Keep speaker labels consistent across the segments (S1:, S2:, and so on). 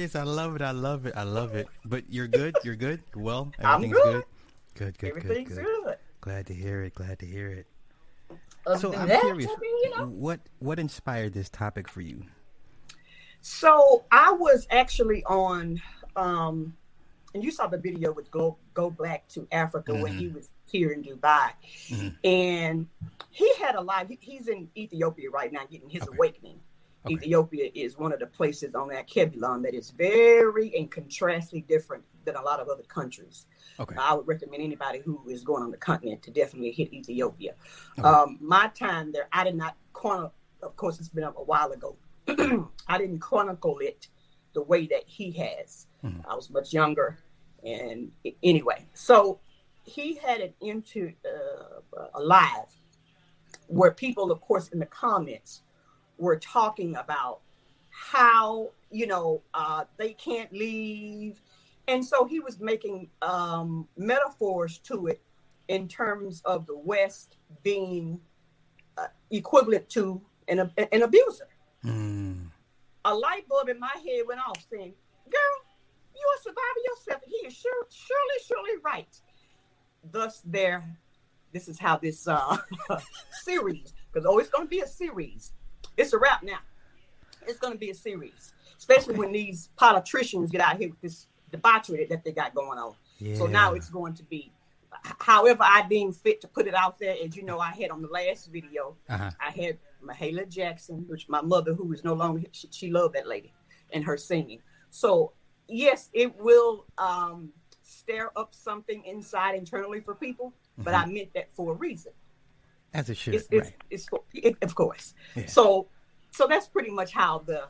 S1: hilarious. I love it. I love it. I love it. But you're good. You're good. Well,
S2: I'm
S1: everything's
S2: good.
S1: good. Good. Good.
S2: Everything's
S1: good.
S2: good.
S1: Glad to hear it. Glad to hear it.
S2: Other
S1: So I'm
S2: that,
S1: curious.
S2: I mean, you know.
S1: What what inspired this topic for you?
S2: So I was actually on, um, and you saw the video with Go Go Black to Africa when
S1: Mm-hmm.
S2: he was here in Dubai, and he had a lot. he- He's in Ethiopia right now, getting his
S1: Okay.
S2: awakening.
S1: Okay.
S2: Ethiopia is one of the places on that Kebulon that is very and contrastly different than a lot of other countries.
S1: Okay.
S2: I would recommend anybody who is going on the continent to definitely hit Ethiopia.
S1: Okay.
S2: Um, my time there, I did not chronicle. Of course, it's been a while ago. I didn't chronicle it the way that he has.
S1: Mhm.
S2: I was much younger, and anyway, so he had it into uh, a live where people, of course, in the comments were talking about how you know uh, they can't leave, and so he was making um, metaphors to it in terms of the West being uh, equivalent to an, an abuser.
S1: Mm.
S2: A light bulb in my head went off, saying, "Girl, you are surviving yourself. He is sure, surely, surely right." Thus, there, this is how this uh, series, because oh, it's going to be a series. It's a wrap now. It's going to be a series, especially when these politicians get out here with this debauchery that they got going on. So now it's going to be, however I deem fit to put it out there. As you know, I had on the last video,
S1: Uh-huh.
S2: I had Mahalia Jackson, which my mother, who is no longer, she, she loved that lady and her singing. So yes, it will um, stir up something inside internally for people, but I meant that for a reason.
S1: As it should.
S2: It's, it's,
S1: right.
S2: it's for, it, of course.
S1: Yeah.
S2: So, so that's pretty much how the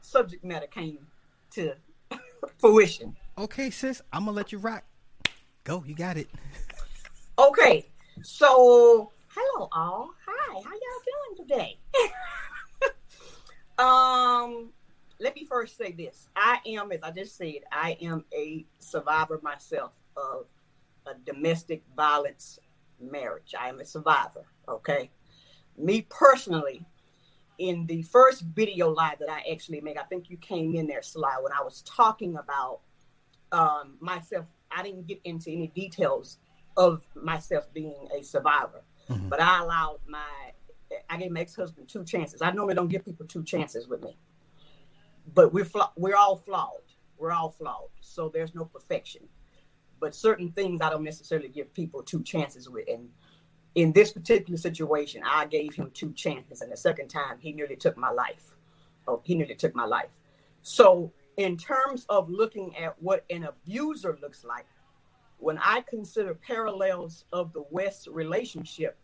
S2: subject matter came to fruition.
S1: Okay, sis. I'm gonna let you rock. Go. You got it.
S2: Okay, so hello all. Hi, how y'all doing today? um, let me first say this. I am, as I just said, I am a survivor myself of a domestic violence marriage. I am a survivor. Okay, me personally, in the first video live that I actually made, I think you came in there, Sly, when I was talking about um, myself. I didn't get into any details of myself being a survivor,
S1: Mhm.
S2: but I allowed my I gave my ex-husband two chances. I normally don't give people two chances with me, but we're fla- we're all flawed. We're all flawed, so there's no perfection. But certain things I don't necessarily give people two chances with, and in this particular situation, I gave him two chances, and the second time he nearly took my life. Oh, he nearly took my life. So, in terms of looking at what an abuser looks like, when I consider parallels of the West relationship,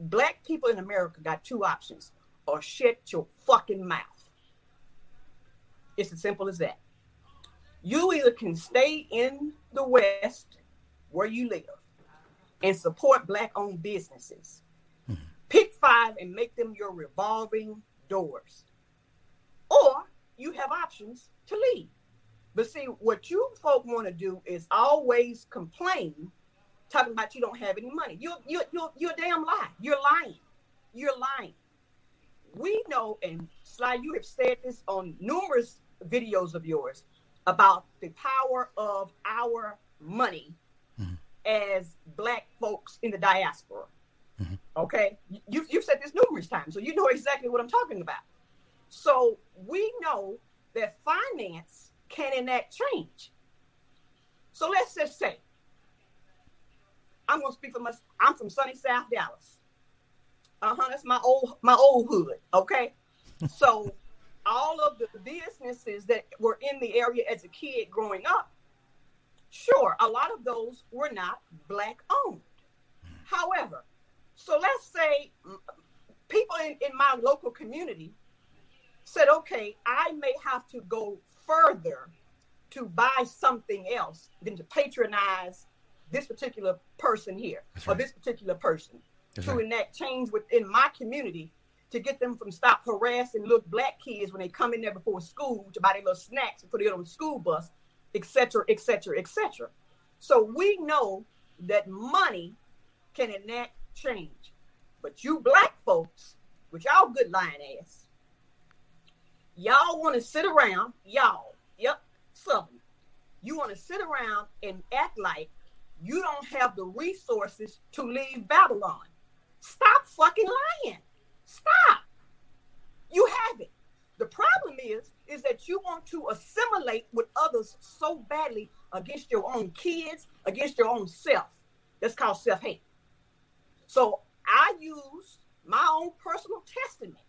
S2: black people in America got two options or shut your fucking mouth. It's as simple as that. You either can stay in the West where you live and support black owned businesses. Hmm. Pick five and make them your revolving doors. Or you have options to leave. But see, what you folk want to do is always complain, talking about you don't have any money. You're you're you're, you're a damn lie. You're lying. You're lying. We know, and Sly, you have said this on numerous videos of yours about the power of our money as black folks in the diaspora. Okay, you, you've said this numerous times, so you know exactly what I'm talking about. So we know that finance can enact change. So let's just say, I'm gonna speak for myself. I'm from sunny South Dallas. Uh huh. That's my old my old hood. Okay. so all of the businesses that were in the area as a kid growing up, sure, a lot of those were not black owned. However, so let's say people in, in my local community said, okay, I may have to go further to buy something else than to patronize this particular person here
S1: That's
S2: or
S1: right.
S2: this particular person
S1: That's
S2: to
S1: right.
S2: enact change within my community to get them from stop harassing little black kids when they come in there before school to buy their little snacks and put it on the school bus, et cetera, et cetera, et cetera. So we know that money can enact change. But you black folks, with y'all good lying ass, y'all want to sit around, y'all, yep, Southern, you want to sit around and act like you don't have the resources to leave Babylon. Stop fucking lying. Stop. You have it. The problem is, is that you want to assimilate with others so badly against your own kids, against your own self. That's called self-hate. So I use my own personal testament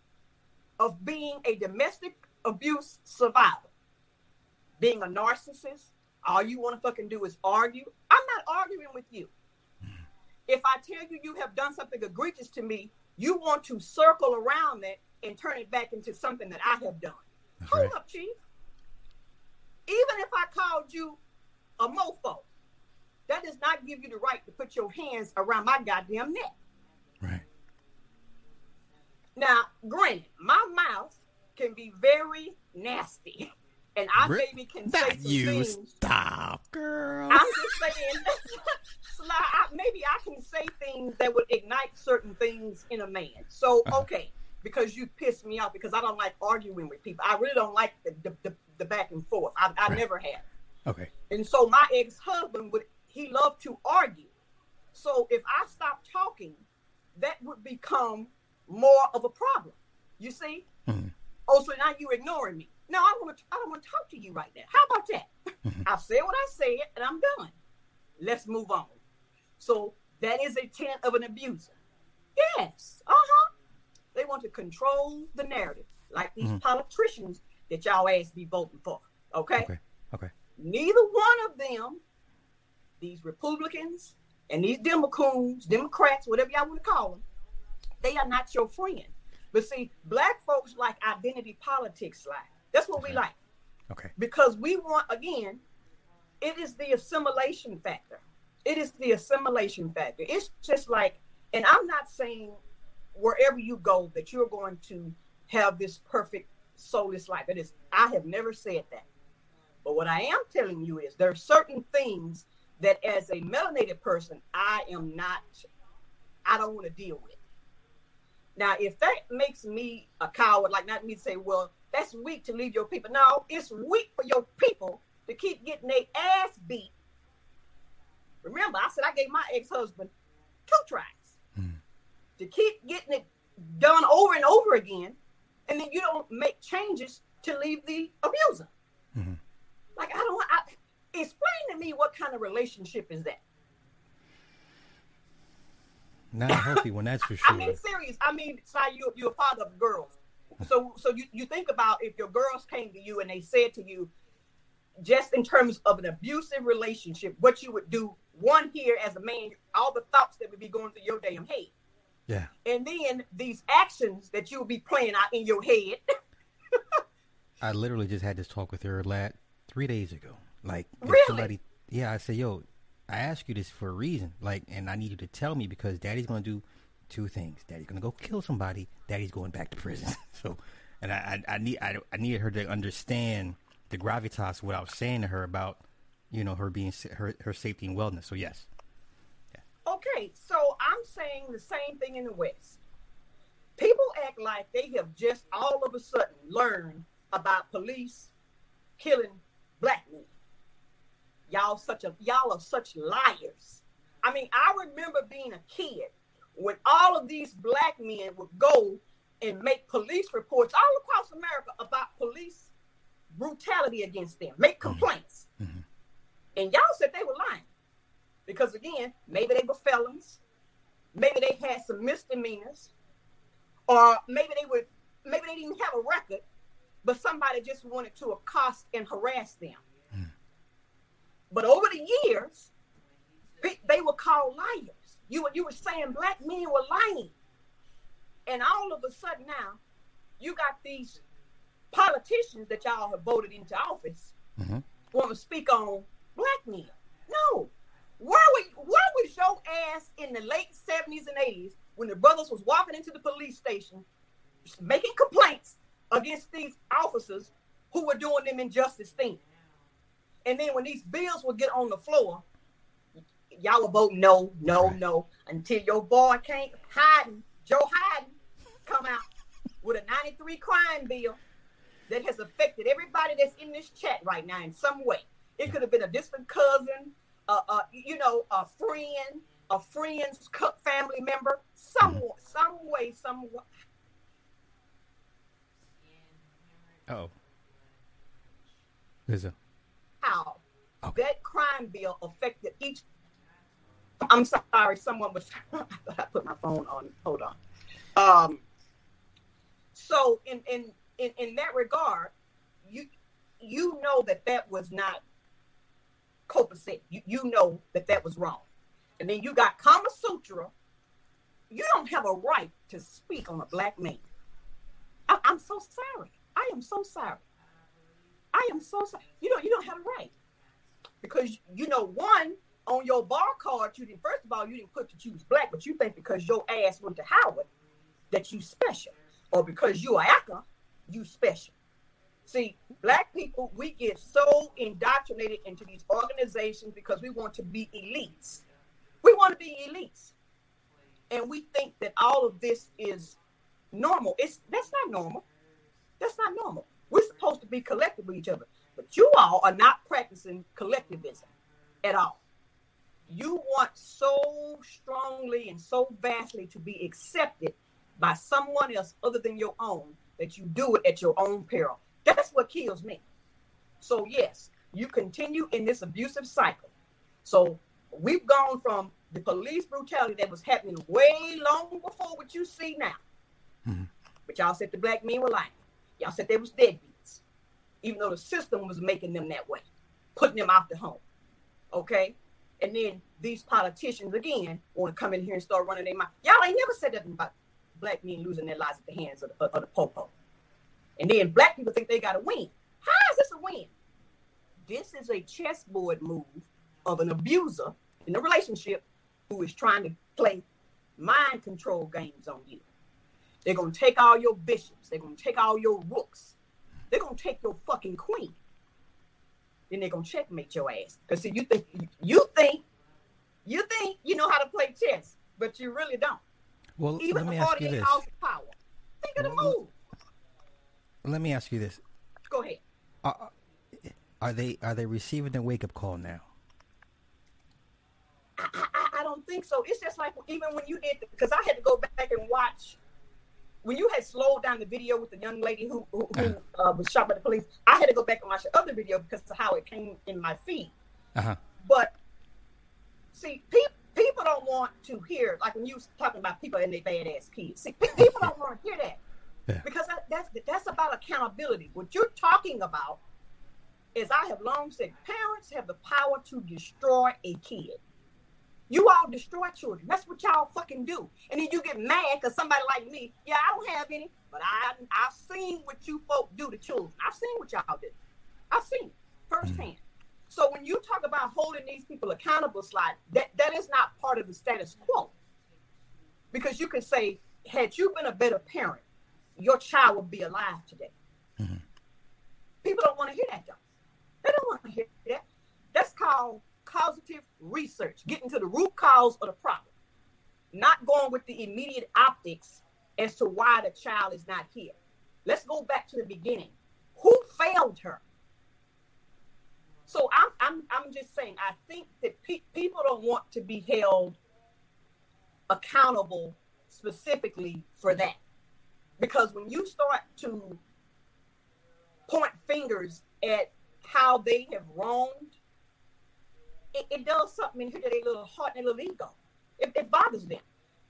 S2: of being a domestic abuse survivor, being a narcissist. All you want to fucking do is argue. I'm not arguing with you. If I tell you you have done something egregious to me, you want to circle around that and turn it back into something that I have done. That's Hold right. up, Chief. Even if I called you a mofo, that does not give you the right to put your hands around my goddamn neck.
S1: Right.
S2: Now, granted, my mouth can be very nasty. And I maybe can say some
S1: you.
S2: things.
S1: Stop, girl.
S2: I'm just saying, maybe I can say things that would ignite certain things in a man. So, uh-huh. okay, because you pissed me off because I don't like arguing with people. I really don't like the the, the, the back and forth. I, I right. never have.
S1: Okay.
S2: And so my ex husband would he loved to argue. So if I stopped talking, that would become more of a problem. You see? Mm-hmm. Oh, so now you're ignoring me. No, I don't want to. I don't want to talk to you right now. How about that? Mm-hmm. I said what I said, and I'm done. Let's move on. So that is a tenet of an abuser. Yes. Uh huh. They want to control the narrative, like these mm-hmm. politicians that y'all ass be voting for. Okay.
S1: Okay. Okay.
S2: Neither one of them, these Republicans and these Democrats, Democrats, whatever y'all want to call them, they are not your friend. But see, black folks like identity politics like. That's what
S1: okay.
S2: we like.
S1: Okay.
S2: Because we want, again, it is the assimilation factor. It is the assimilation factor. It's just like, and I'm not saying wherever you go that you're going to have this perfect soulless life. It is, I have never said that. But what I am telling you is there are certain things that as a melanated person, I am not, I don't want to deal with. Now, if that makes me a coward, like not me to say, well, that's weak to leave your people. No, it's weak for your people to keep getting their ass beat. Remember, I said I gave my ex-husband two tries mm. to keep getting it done over and over again, and then you don't make changes to leave the abuser. Mm-hmm. Like I don't. I, explain to me what kind of relationship is that?
S1: Not healthy one, that's for sure. I
S2: mean, serious. I mean, Si, you, you're a father of girls. So, so you, you think about if your girls came to you and they said to you, just in terms of an abusive relationship, what you would do, one here as a man, all the thoughts that would be going through your damn head.
S1: Yeah.
S2: And then these actions that you would be playing out in your head.
S1: I literally just had this talk with her last three days ago. Like,
S2: really?
S1: somebody, yeah, I said, yo, I ask you this for a reason. Like, and I need you to tell me because daddy's going to do two things. Daddy's to go kill somebody. Daddy's going back to prison. so, and I, I, I need, I, I needed her to understand the gravitas what I was saying to her about, you know, her being her her safety and wellness. So yes.
S2: Yeah. Okay, so I'm saying the same thing in the West. People act like they have just all of a sudden learned about police killing black men. Y'all such a y'all are such liars. I mean, I remember being a kid when all of these black men would go and make police reports all across America about police brutality against them, make mm-hmm. complaints. Mm-hmm. And y'all said they were lying. Because again, maybe they were felons, maybe they had some misdemeanors, or maybe they were maybe they didn't have a record, but somebody just wanted to accost and harass them. But over the years, they were called liars. You were, you were saying black men were lying. And all of a sudden now, you got these politicians that y'all have voted into office mm-hmm. want to speak on black men. No. Where, were, where was your ass in the late 70s and 80s when the brothers was walking into the police station making complaints against these officers who were doing them injustice things? And then when these bills would get on the floor, y'all would vote no, no, right. no, until your boy can't hide, Joe Biden, come out with a 93 crime bill. that has affected everybody that's in this chat right now in some way. It could have been a distant cousin, uh, uh, you know, a friend, a friend's family member, some mm-hmm. some way, some.
S1: Oh. There's a.
S2: How okay. that crime bill affected each. I'm sorry, someone was. I thought I put my phone on. Hold on. Um. So in in in in that regard, you you know that that was not copacetic. You you know that that was wrong. And then you got Kama Sutra. You don't have a right to speak on a black man. I, am so sorry. I am so sorry. I am so sorry. You don't you don't have a right. Because you know, one, on your bar card, you didn't first of all, you didn't put that you was black, but you think because your ass went to Howard that you special. Or because you are AKA, you special. See, black people, we get so indoctrinated into these organizations because we want to be elites. We want to be elites. And we think that all of this is normal. It's that's not normal. That's not normal. We're supposed to be collective with each other. But you all are not practicing collectivism at all. You want so strongly and so vastly to be accepted by someone else other than your own that you do it at your own peril. That's what kills me. So, yes, you continue in this abusive cycle. So, we've gone from the police brutality that was happening way long before what you see now. Mm-hmm. But y'all said the black men were lying. Y'all said they was deadbeats, even though the system was making them that way, putting them out the home. Okay? And then these politicians again want to come in here and start running their mouth. Y'all ain't never said nothing about black men losing their lives at the hands of the, of the popo. And then black people think they got to win. How is this a win? This is a chessboard move of an abuser in a relationship who is trying to play mind control games on you. They're gonna take all your bishops. They're gonna take all your rooks. They're gonna take your fucking queen. Then they're gonna checkmate your ass. Cause see, you think you think you think you know how to play chess, but you really don't.
S1: Well, Even let me ask you this.
S2: Power, think of the move.
S1: Let me ask you this.
S2: Go ahead.
S1: Are, are they are they receiving the wake up call now?
S2: I, I, I, don't think so. It's just like even when you did because I had to go back and watch when you had slowed down the video with the young lady who who, who uh-huh. uh, was shot by the police. I had to go back and watch the other video because of how it came in my feed. Uh-huh. But see, people people don't want to hear like when you was talking about people and their badass kids. See, people don't want to hear that yeah. because that, that's that's about accountability. What you're talking about is I have long said parents have the power to destroy a kid. You all destroy children. That's what y'all fucking do. And then you get mad because somebody like me, yeah, I don't have any, but I I've seen what you folk do to children. I've seen what y'all do. I've seen it firsthand. So when you talk about holding these people accountable, Sly that that is not part of the status quo. Because you can say, had you been a better parent, your child would be alive today. Mm-hmm. People don't want to hear that though. They don't want to hear that. That's called causative research, getting to the root cause of the problem, not going with the immediate optics as to why the child is not here. Let's go back to the beginning. Who failed her? So I'm I'm I'm just saying I think that pe- people don't want to be held accountable specifically for that. Because when you start to point fingers at how they have wronged, it, it does something in here to their little heart and their little ego. It, it bothers them.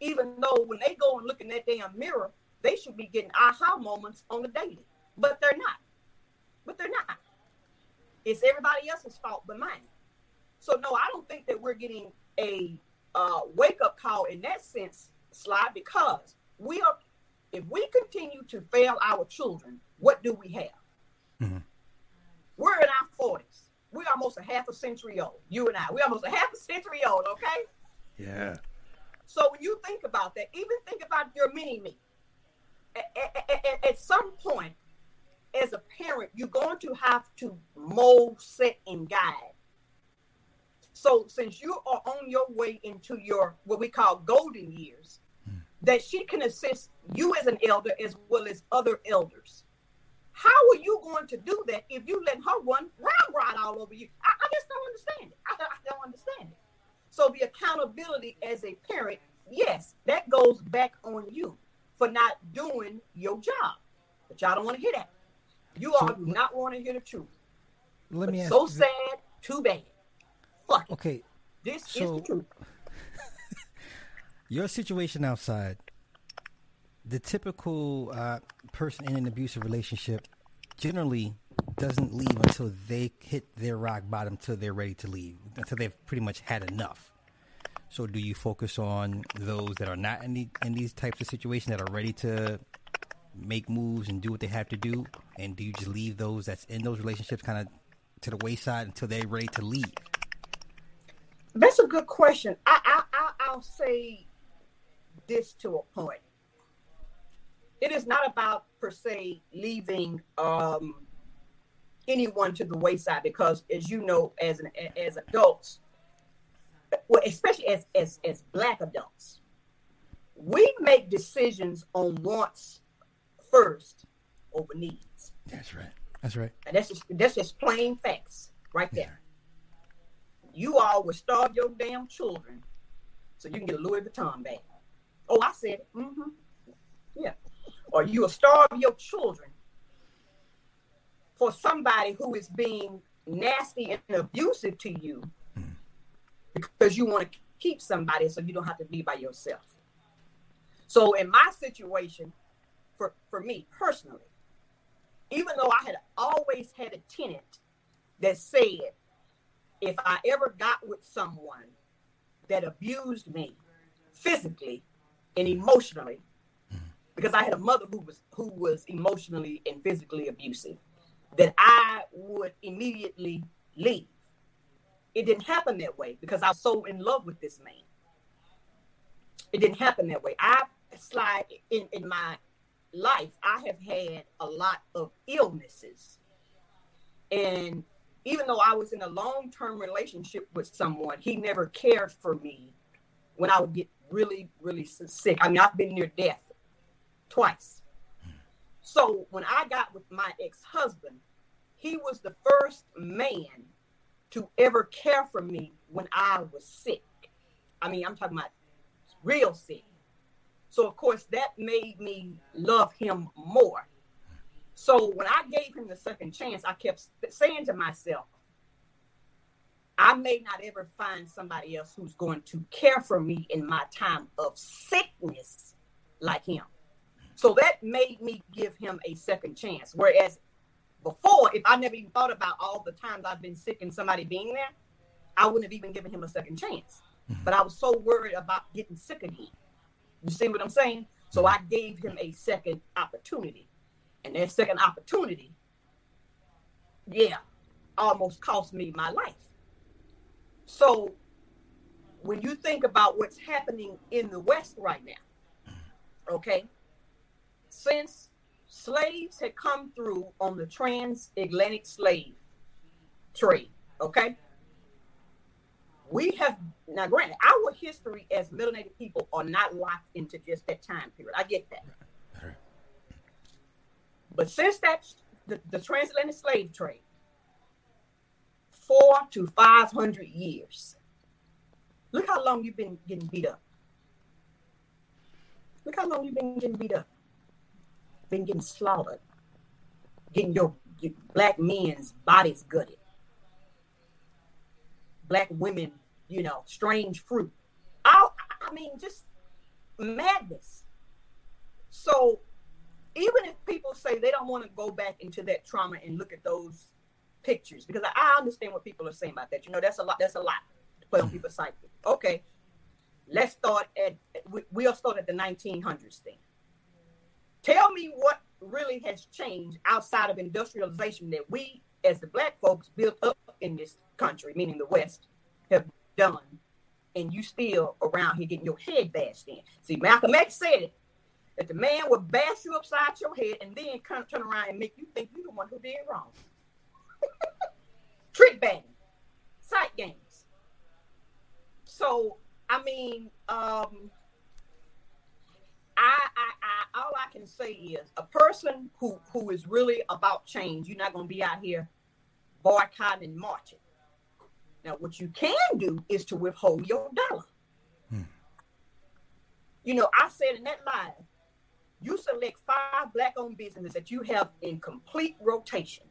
S2: Even though when they go and look in that damn mirror, they should be getting aha moments on the daily. But they're not. But they're not. It's everybody else's fault but mine. So no, I don't think that we're getting a uh, wake up call in that sense, Sly, because we are. If we continue to fail our children, what do we have? Mm-hmm. We're in our forties. We're almost a half a century old. You and I. We're almost a half a century old. Okay.
S1: Yeah.
S2: So when you think about that, even think about your mini me. At, at, at, at some point, as a parent, you're going to have to mold, set, and guide. So since you are on your way into your what we call golden years, mm. that she can assist you as an elder as well as other elders How are you going to do that if you let her run ramrod all over you? I, I just don't understand it. I, I don't understand it. So the accountability as a parent, yes, that goes back on you for not doing your job. But y'all don't want to hear that. You so, all do not want to hear the truth. Let me so sad, too bad. Fuck.
S1: Okay.
S2: This so, is the truth.
S1: your situation outside, the typical uh, person in an abusive relationship generally doesn't leave until they hit their rock bottom, until they're ready to leave, until they've pretty much had enough. So, do you focus on those that are not in, the, in these types of situations that are ready to make moves and do what they have to do, and do you just leave those that's in those relationships kind of to the wayside until they're ready to leave?
S2: That's a good question. I, I, I I'll say this to a point. It is not about per se leaving um, anyone to the wayside because, as you know, as an as adults, well, especially as as as black adults, we make decisions on wants first over needs.
S1: That's right. That's right.
S2: And that's just that's just plain facts right there. Yeah. You all will starve your damn children so you can get a Louis Vuitton bag. Oh, I said it. Mm-hmm. Yeah. Or you will starve your children for somebody who is being nasty and abusive to you because you want to keep somebody so you don't have to be by yourself. So in my situation, for, for me personally, even though I had always had a tenant that said, if I ever got with someone that abused me physically and emotionally, because I had a mother who was who was emotionally and physically abusive, that I would immediately leave. It didn't happen that way because I was so in love with this man. It didn't happen that way. I slide in, in my life, I have had a lot of illnesses. And even though I was in a long term relationship with someone, he never cared for me when I would get really, really sick. I mean, I've been near death twice. So when I got with my ex husband, he was the first man to ever care for me when I was sick. I mean, I'm talking about real sick. So, of course, that made me love him more. So, when I gave him the second chance, I kept saying to myself, I may not ever find somebody else who's going to care for me in my time of sickness like him. So that made me give him a second chance. Whereas before, if I never even thought about all the times I've been sick and somebody being there, I wouldn't have even given him a second chance. Mm-hmm. But I was so worried about getting sick again. You see what I'm saying? So mm-hmm. I gave him a second opportunity. And that second opportunity, yeah, almost cost me my life. So when you think about what's happening in the West right now, okay, since slaves had come through on the transatlantic slave trade. Okay. We have now granted our history as melanated people are not locked into just that time period. I get that. But since that's the, the transatlantic slave trade, four to five hundred years. Look how long you've been getting beat up. Look how long you've been getting beat up been getting slaughtered, getting your, your black men's bodies gutted, black women, you know, strange fruit. I, I mean, just madness. So even if people say they don't want to go back into that trauma and look at those pictures, because I understand what people are saying about that. You know, that's a lot. That's a lot to put on people's psyche. Okay, let's start at. We, we'll start at the 1900s then. Tell me what really has changed outside of industrialization that we, as the black folks, built up in this country, meaning the West, have done, and you still around here getting your head bashed in. See, Malcolm X said it that the man would bash you upside your head and then turn around and make you think you're the one who did wrong. Trick banging, sight games. So, I mean, um, I, I, all I can say is a person who who is really about change. You're not going to be out here boycotting and marching. Now, what you can do is to withhold your dollar. Hmm. You know, I said in that live, you select five black-owned businesses that you have in complete rotation.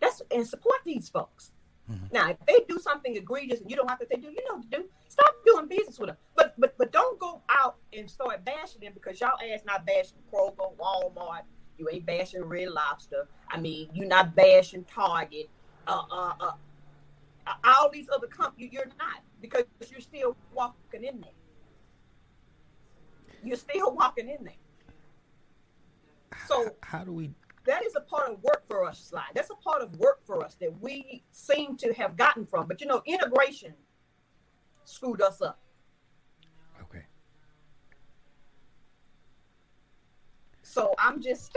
S2: That's and support these folks. Mm-hmm. Now, if they do something egregious and you don't like what they do, you know what to do. Stop doing business with them. But but but don't go out and start bashing them because y'all ass not bashing Kroger, Walmart. You ain't bashing Red Lobster. I mean, you're not bashing Target. Uh, uh, uh, all these other companies, you're not because you're still walking in there. You're still walking in there. So
S1: how do we
S2: that is a part of work for us, Sly. That's a part of work for us that we seem to have gotten from. But you know, integration screwed us up.
S1: Okay.
S2: So I'm just,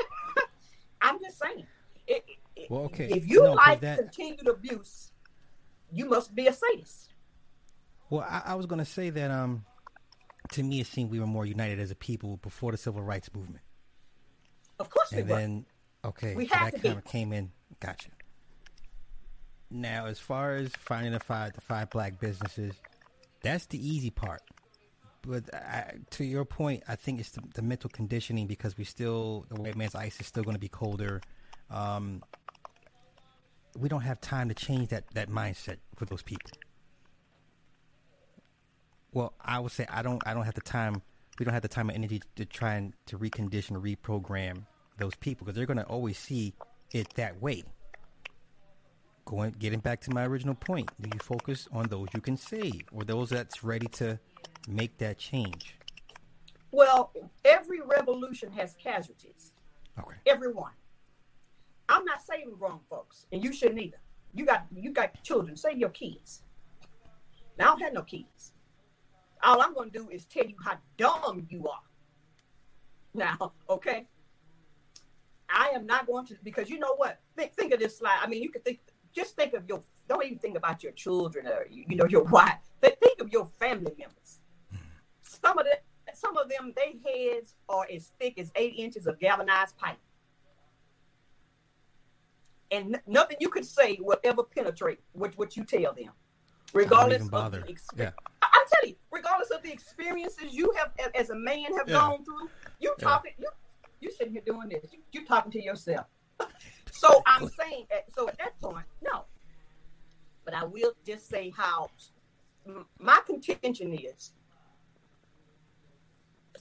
S2: I'm just saying. It,
S1: it, well, okay.
S2: If you no, like that... continued abuse, you must be a sadist.
S1: Well, I, I was going to say that. Um, to me, it seemed we were more united as a people before the civil rights movement.
S2: Of course,
S1: and
S2: we
S1: then Okay,
S2: we
S1: so
S2: have
S1: that kind of came in. Gotcha. Now, as far as finding the five the five black businesses, that's the easy part. But I, to your point, I think it's the, the, mental conditioning because we still the white man's ice is still going to be colder. Um, we don't have time to change that that mindset for those people. Well, I would say I don't I don't have the time. We don't have the time and energy to try and to recondition, reprogram those people because they're going to always see it that way. Going, getting back to my original point, do you focus on those you can save or those that's ready to make that change?
S2: Well, every revolution has casualties.
S1: Okay.
S2: Everyone. I'm not saving wrong folks, and you shouldn't either. You got you got children. Save your kids. Now, I don't have no kids. All I'm going to do is tell you how dumb you are. Now, okay. I am not going to because you know what? Think think of this slide. I mean, you could think just think of your don't even think about your children or you, know your wife. But think of your family members. Some of them some of them their heads are as thick as eight inches of galvanized pipe. And n- nothing you could say will ever penetrate what, what you tell them. Regardless of the experience. Yeah. I'm telling you, regardless of the experiences you have as a man have yeah. gone through, you yeah. talking you you sitting here doing this. You, you talking to yourself. So I'm saying, so at that point, no. But I will just say how my contention is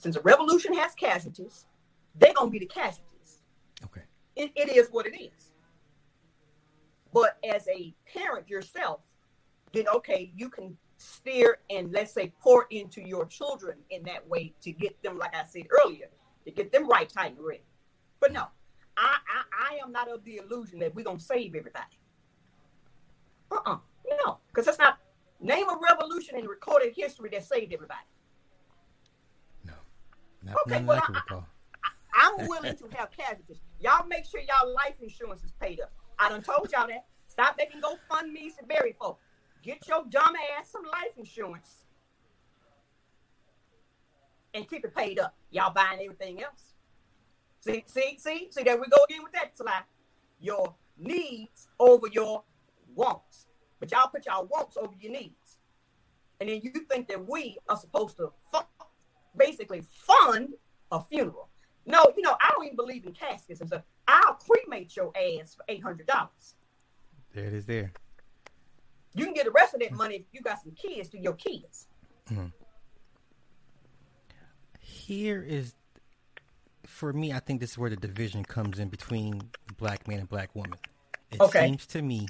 S2: since a revolution has casualties, they're going to be the casualties.
S1: Okay.
S2: It, it is what it is. But as a parent yourself, then okay, you can steer and let's say pour into your children in that way to get them, like I said earlier, to get them right, tight, and ready. But no, I, I, I am not of the illusion that we're gonna save everybody. Uh-uh. No, because that's not name a revolution in recorded history that saved everybody.
S1: No. Not, okay, well, I,
S2: I, I'm willing to have casualties. Y'all make sure y'all life insurance is paid up. I done told y'all that. Stop making GoFundMe's to bury folk. Get your dumb ass some life insurance and keep it paid up. Y'all buying everything else. See, see, see, see, there we go again with that slide. Your needs over your wants. But y'all put y'all wants over your needs. And then you think that we are supposed to fund, basically fund a funeral. No, you know, I don't even believe in caskets and stuff. I'll cremate your ass for eight hundred dollars.
S1: There it is there.
S2: You can get the rest of that money if you got some kids to your kids. Mm-hmm
S1: here is for me, I think this is where the division comes in between black man and black woman. It okay. seems to me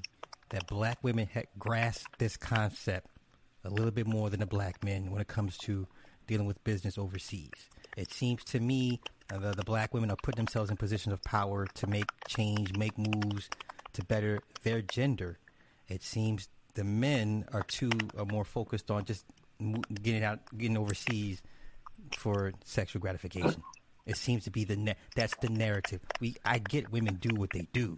S1: that black women have grasped this concept a little bit more than the black men when it comes to dealing with business overseas. It seems to me the, the black women are putting themselves in positions of power to make change, make moves to better their gender. It seems the men are too are more focused on just getting out, getting overseas for sexual gratification. It seems to be the na- that's the narrative. We I get women do what they do,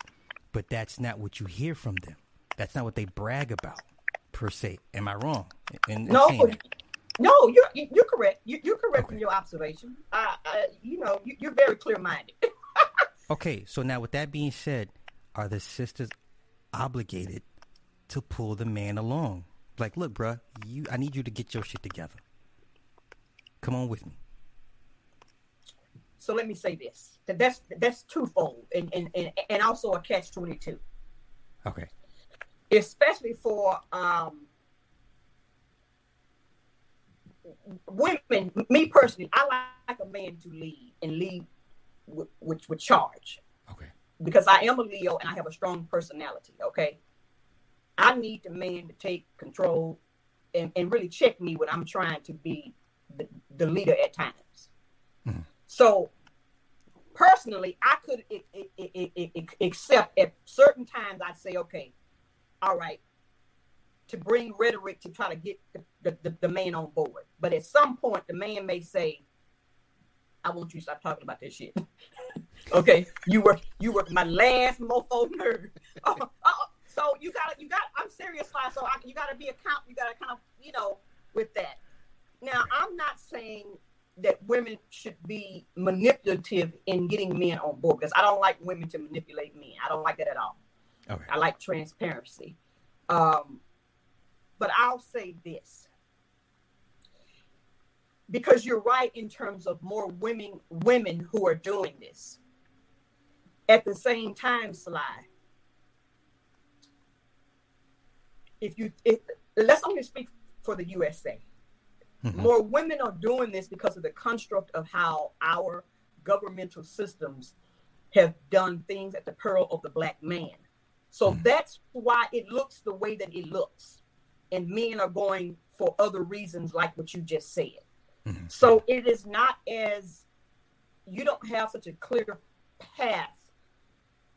S1: but that's not what you hear from them. That's not what they brag about per se. Am I wrong?
S2: In, in no, No, you're you're correct. You, you're correct okay. in your observation. Uh, uh, you know, you, you're very clear minded.
S1: okay, so now with that being said, are the sisters obligated to pull the man along? Like, look, bruh, you, I need you to get your shit together. Come on with me.
S2: So let me say this: that that's that's twofold, and and and, and also a catch twenty two.
S1: Okay.
S2: Especially for um, women, me personally, I like a man to lead and lead with, with, with charge.
S1: Okay.
S2: Because I am a Leo and I have a strong personality. Okay. I need the man to take control and, and really check me when I'm trying to be the, the leader at times. Mm-hmm. So personally, I could it, it, it, accept at certain times I'd say, okay, all right, to bring rhetoric to try to get the, the, the, man on board. But at some point, the man may say, I want you to stop talking about this shit. okay, you were you were my last mofo nerd. Uh, uh, so you got you got. I'm serious, so I, you got to be account. You got to kind of you know with that. Now, I'm not saying that women should be manipulative in getting men on board because I don't like women to manipulate men. I don't like that at all. Okay. I like transparency. Um, but I'll say this because you're right in terms of more women women who are doing this. At the same time, Sly, if you if, let's only speak for the USA. Mm-hmm. More women are doing this because of the construct of how our governmental systems have done things at the peril of the black man. So mm-hmm. that's why it looks the way that it looks. And men are going for other reasons, like what you just said. Mm-hmm. So it is not as you don't have such a clear path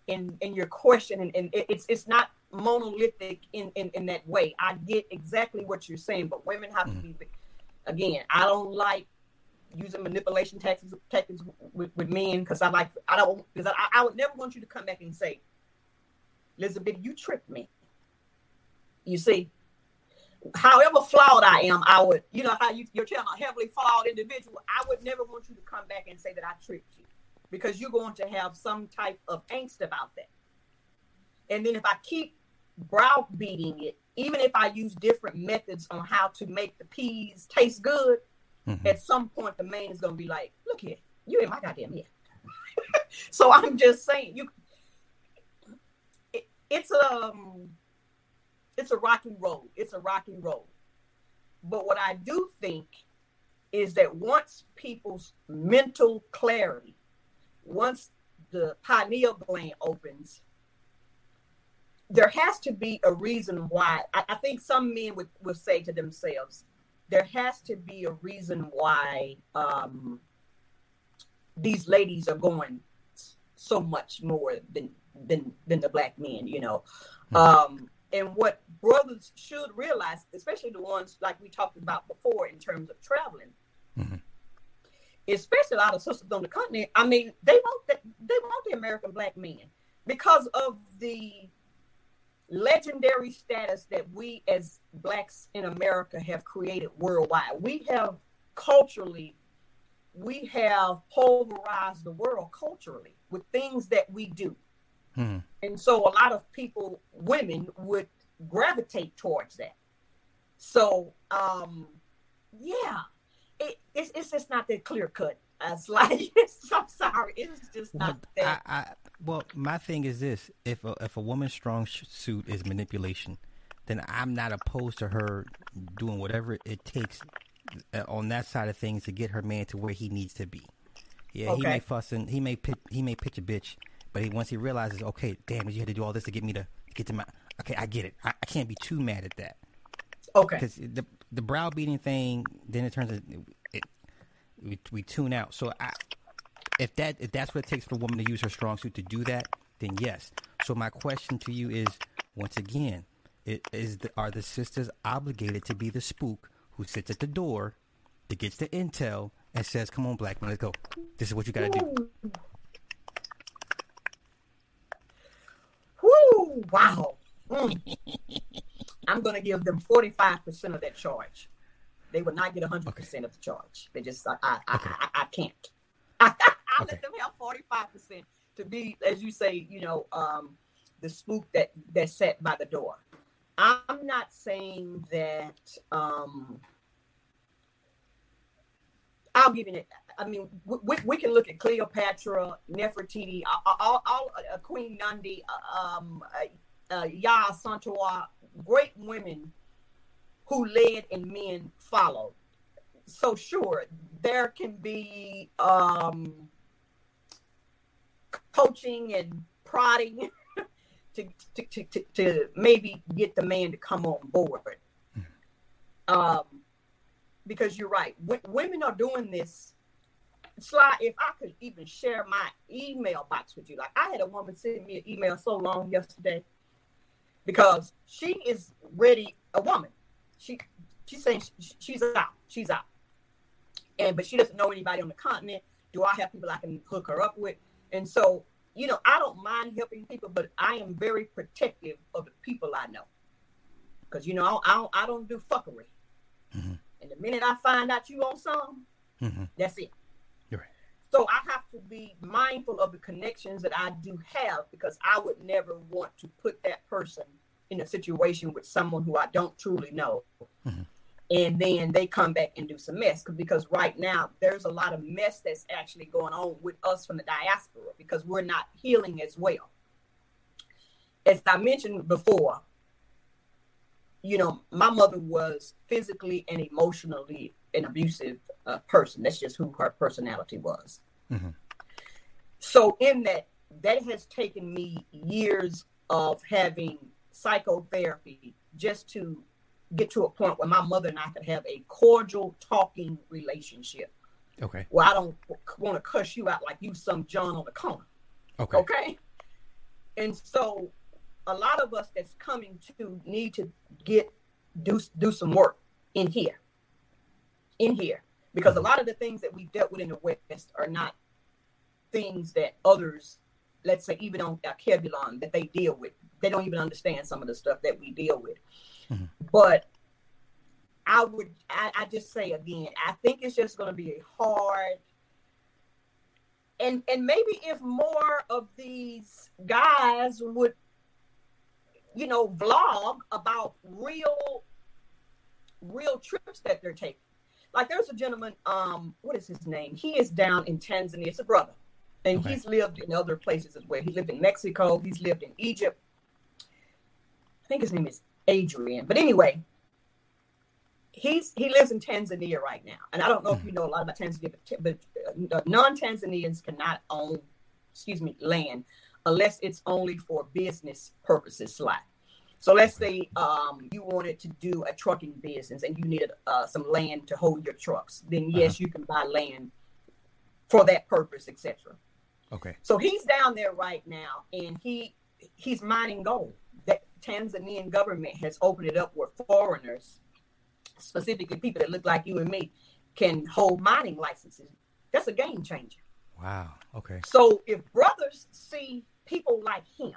S2: in in your question, and, and it's it's not monolithic in, in in that way. I get exactly what you're saying, but women have mm-hmm. to be again, I don't like using manipulation tactics tactics with, with men because I like I don't because I, I would never want you to come back and say, Elizabeth, you tricked me. You see, however flawed I am, I would, you know, how you, you're telling a heavily flawed individual, I would never want you to come back and say that I tricked you because you're going to have some type of angst about that. And then if I keep browbeating it, even if I use different methods on how to make the peas taste good, mm-hmm. at some point the man is gonna be like, "Look here, you ain't my goddamn head." so I'm just saying, you, it, it's um, it's a rocking road. It's a rocking road. But what I do think is that once people's mental clarity, once the pineal gland opens, there has to be a reason why. I, I think some men would, would say to themselves, there has to be a reason why um, these ladies are going so much more than than than the black men, you know. Mm-hmm. Um, and what brothers should realize, especially the ones like we talked about before in terms of traveling, mm-hmm. especially a lot of sisters on the continent. I mean, they want that they want the American black men because of the legendary status that we as blacks in America have created worldwide. We have culturally, we have pulverized the world culturally with things that we do. Hmm. And so a lot of people, women, would gravitate towards that. So, um, yeah, it, it's, it's just not that clear cut. It's like, I'm sorry, it's just not well, that. I, I,
S1: well, my thing is this: if a, if a woman's strong suit is manipulation, then I'm not opposed to her doing whatever it takes uh, on that side of things to get her man to where he needs to be. Yeah, okay. he may fuss and he may pitch, he may pitch a bitch, but he, once he realizes, okay, damn, you had to do all this to get me to get to my. Okay, I get it. I, I can't be too mad at that.
S2: Okay.
S1: Because the the browbeating thing, then it turns we, we tune out. So I if that if that's what it takes for a woman to use her strong suit to do that, then yes. So my question to you is, once again, is the, are the sisters obligated to be the spook who sits at the door, that gets the intel and says, "Come on, black man, let's go. This is what you got to do."
S2: Woo! Wow. Mm. I'm going to give them 45% of that charge They would not get 100%
S1: Okay.
S2: of the charge. They just, I, I,
S1: Okay.
S2: I, I, I can't. I, I
S1: Okay.
S2: let them have 45% to be, as you say, you know, um, the spook that that's set by the door. I'm not saying that. Um, I'll give you it. I mean, we, we, can look at Cleopatra, Nefertiti, all, all, all uh, Queen Nandi, uh, um, uh, uh, Yaa Asantewaa, great women who led and men followed. So sure, there can be um, coaching and prodding to, to, to, to, maybe get the man to come on board. Um, because you're right, w- women are doing this. Sly, if I could even share my email box with you, like I had a woman send me an email so long yesterday because she is ready, a woman. She she's saying sh- she's out, she's out, and but she doesn't know anybody on the continent. Do I have people I can hook her up with? And so, you know, I don't mind helping people, but I am very protective of the people I know because you know I don't, I don't, I don't do fuckery.
S1: Mhm.
S2: And the minute I find out you on some,
S1: hmm
S2: that's it.
S1: You're right.
S2: So I have to be mindful of the connections that I do have because I would never want to put that person in a situation with someone who I don't truly know.
S1: Mhm.
S2: And then they come back and do some mess because right now there's a lot of mess that's actually going on with us from the diaspora because we're not healing as well. As I mentioned before, you know, my mother was physically and emotionally an abusive uh, person. That's just who her personality was.
S1: Mhm.
S2: So, in that, that has taken me years of having psychotherapy just to get to a point where my mother and I could have a cordial talking relationship
S1: Okay.
S2: Well, I don't want to cuss you out like you some John on the corner.
S1: Okay.
S2: Okay. And so a lot of us that's coming to need to get do do some work in here. In here. Because a mm-hmm. lot of the things that we've dealt with in the West are not things that others, let's say even on uh, Kebulon, that they deal with. They don't even understand some of the stuff that we deal with.
S1: Mhm.
S2: But I would I, I just say again, I think it's just gonna be a hard and and maybe if more of these guys would you know vlog about real real trips that they're taking like there's a gentleman um what is his name he is down in tanzania it's a brother and
S1: Okay.
S2: he's lived in other places as well he lived in mexico he's lived in egypt i think his name is adrian but anyway he's he lives in Tanzania right now, and I don't know if you know a lot about Tanzania, but, but uh, non-Tanzanians cannot own, excuse me, land unless it's only for business purposes. Sly. So let's say um, you wanted to do a trucking business and you needed uh, some land to hold your trucks. Then yes, you can buy land for that purpose, etc.
S1: Okay.
S2: So he's down there right now, and he he's mining gold. That Tanzanian government has opened it up where foreigners, specifically people that look like you and me, can hold mining licenses. That's a game changer.
S1: Wow. Okay.
S2: So if brothers see people like him,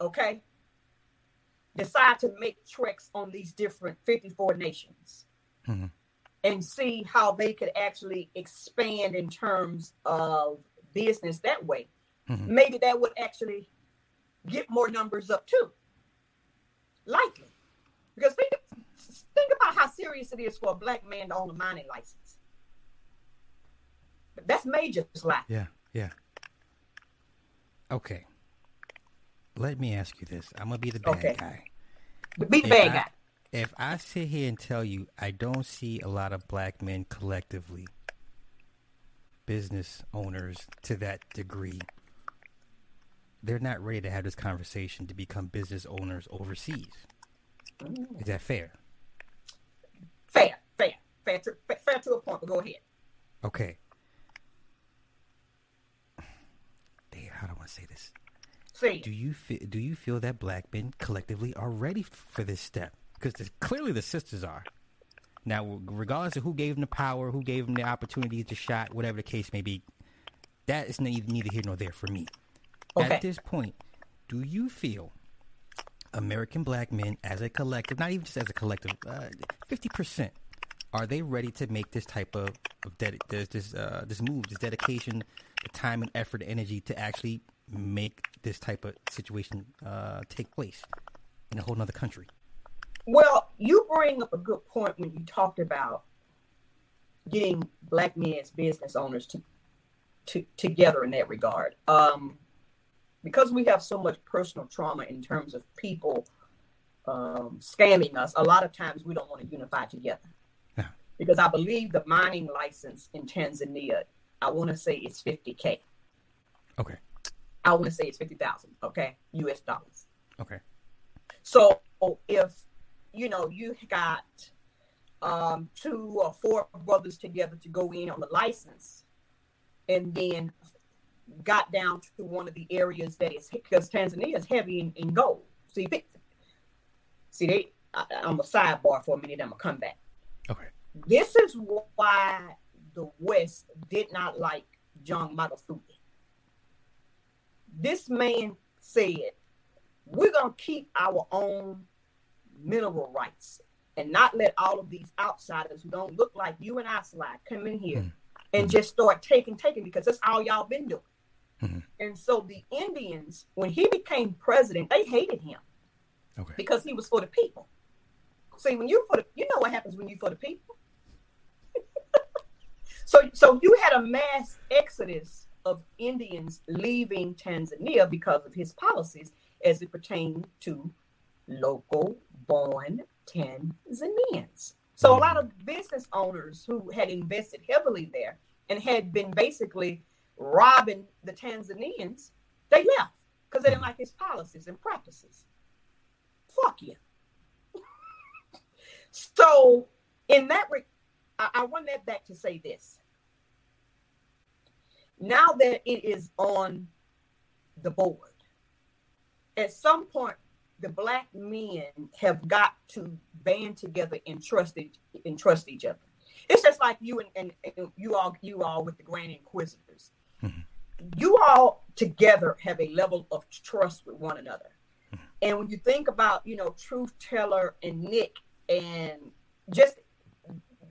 S2: okay, decide to make treks on these different 54 nations
S1: Mhm.
S2: and see how they could actually expand in terms of business that way,
S1: Mhm.
S2: maybe that would actually get more numbers up too. Likely. Because think, think about how serious it is for a black man to own a mining license. That's major slap.
S1: Yeah. Yeah. Okay. Let me ask you this. I'm gonna be the bad
S2: Okay.
S1: guy.
S2: Be the
S1: If
S2: bad
S1: I-
S2: guy.
S1: If I sit here and tell you I don't see a lot of black men collectively business owners to that degree, they're not ready to have this conversation to become business owners overseas. Is that fair?
S2: Fair, fair, fair to, fair to a point, but go ahead.
S1: Okay. Dave, how do I want to say this?
S2: See,
S1: Do you feel, do you feel that black men collectively are ready for this step? Because clearly the sisters are. Now, regardless of who gave them the power, who gave them the opportunity to shot, whatever the case may be, that is neither, neither here nor there for me.
S2: Okay.
S1: At this point, do you feel American black men as a collective, not even just as a collective, uh, fifty percent, are they ready to make this type of, of ded- this this uh, this move, this dedication, the time and effort, energy to actually make this type of situation uh, take place in a whole other country?
S2: Well, you bring up a good point when you talked about getting black men as business owners to, to together in that regard. Um, because we have so much personal trauma in terms of people um, scamming us, a lot of times we don't want to unify together.
S1: Yeah.
S2: Because I believe the mining license in Tanzania, I want to say it's 50K.
S1: Okay.
S2: I want to say it's 50,000, okay, US dollars.
S1: Okay.
S2: So if, you know, you got um, two or four brothers together to go in on the license and then got down to one of the areas that is because Tanzania is heavy in, in gold. See, see, they. I, I'm a sidebar for a minute. I'm gonna come back.
S1: Okay.
S2: This is why the West did not like John Magufuli. This man said, "We're gonna keep our own mineral rights and not let all of these outsiders who don't look like you and I Sly come in here
S1: Mhm.
S2: and just start taking, taking because that's all y'all been doing."
S1: Mhm.
S2: And so the Indians, when he became president, they hated him
S1: Okay.
S2: because he was for the people. See, when you for the, you know what happens when you for the people. so, so you had a mass exodus of Indians leaving Tanzania because of his policies as it pertained to local born Tanzanians. So a lot of business owners who had invested heavily there and had been basically robbing the Tanzanians, they left because they didn't like his policies and practices. Fuck you. so, in that, re- I, I run that back to say this. Now that it is on the board, at some point, the black men have got to band together and trust each, and trust each other. It's just like you and, and, and you all you all with the Grand Inquisitors.
S1: Mhm.
S2: You all together have a level of trust with one another. And when you think about, you know, Truth Teller and Nick and just,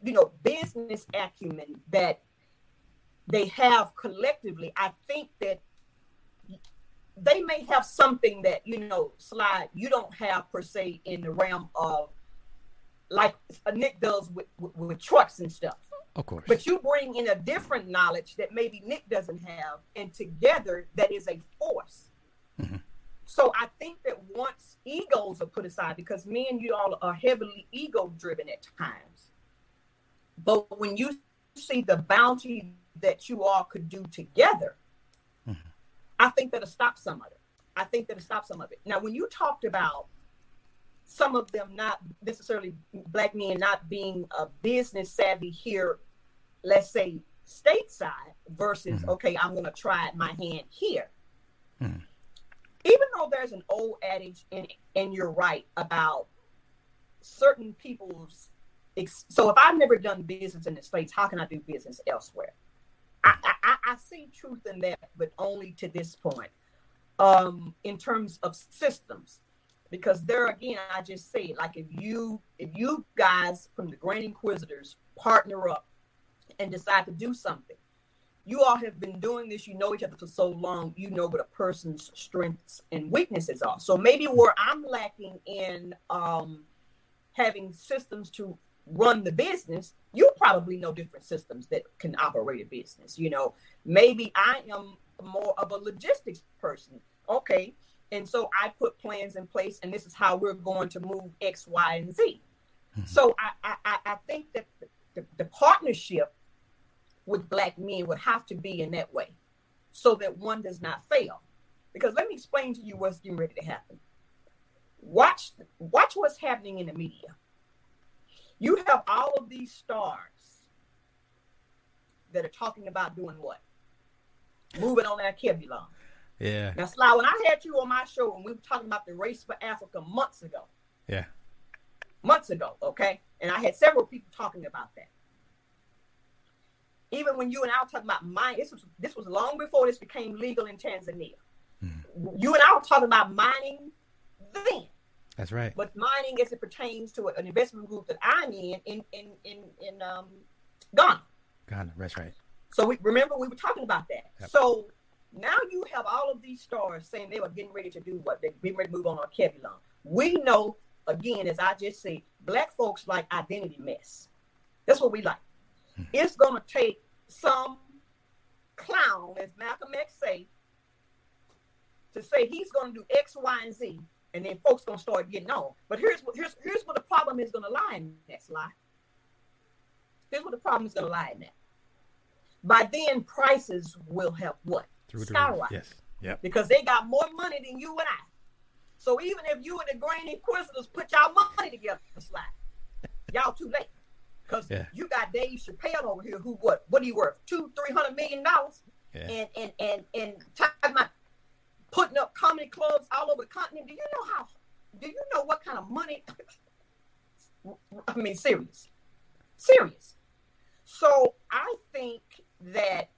S2: you know, business acumen that they have collectively, I think that they may have something that, you know, Sly you don't have per se in the realm of like Nick does with, with, with trucks and stuff.
S1: Of course.
S2: But you bring in a different knowledge that maybe Nick doesn't have, and together that is a force.
S1: Mhm.
S2: So I think that once egos are put aside, because me and you all are heavily ego driven at times, but when you see the bounty that you all could do together. I think that'll stop some of it. I think that'll stop some of it. Now, when you talked about some of them not necessarily black men not being a business savvy here, let's say stateside, versus
S1: Mhm.
S2: okay, I'm going to try my hand here.
S1: Mhm.
S2: Even though there's an old adage, and and you're right about certain people's. ex- So if I've never done business in the states, how can I do business elsewhere? I, I, I- see truth in that, but only to this point. Um, in terms of systems, because there again, I just say like if you if you guys from the Grand Inquisitors partner up and decide to do something, you all have been doing this. You know each other for so long. You know what a person's strengths and weaknesses are. So maybe where I'm lacking in um, having systems to run the business, you probably know different systems that can operate a business. You know, maybe I am more of a logistics person. Okay. And so I put plans in place, and this is how we're going to move X, Y, and Z.
S1: Mhm.
S2: So I, I, I think that the, the, the partnership with black men would have to be in that way so that one does not fail. Because let me explain to you what's getting ready to happen. Watch watch what's happening in the media. You have all of these stars that are talking about doing what? Moving on that Kebulon.
S1: yeah.
S2: Now, Sly, when I had you on my show and we were talking about the race for Africa months ago,
S1: Yeah.
S2: months ago, okay? And I had several people talking about that. Even when you and I were talking about mining, this was this was long before this became legal in Tanzania.
S1: Mhm.
S2: You and I were talking about mining then.
S1: That's right.
S2: But mining, as it pertains to an investment group that I'm in, in in in in um, Ghana.
S1: Ghana, that's right.
S2: So we remember we were talking about that. Yep. So now you have all of these stars saying they were getting ready to do what? They're getting ready to move on on Kevin We know, again, as I just said, black folks like identity mess. That's what we like. Hmm. It's gonna take some clown, as Malcolm X say, to say he's gonna do X, Y, and Z, and then folks gonna start getting on. But here's what here's here's what the problem is gonna lie in that Sly. Here's what the problem is gonna lie in that. By then, prices will have what?
S1: Through Skyrocket. Yes. Yep.
S2: Because they got more money than you and I. So even if you and the Grand Inquisitors put y'all money together, Sly, y'all too late. Because yeah. you got Dave Chappelle over here who what? What are you worth? Two, three hundred million dollars? Yeah. And and and and talking about putting up comedy clubs all over the continent. Do you know how do you know what kind of money I mean serious. Serious. So I think that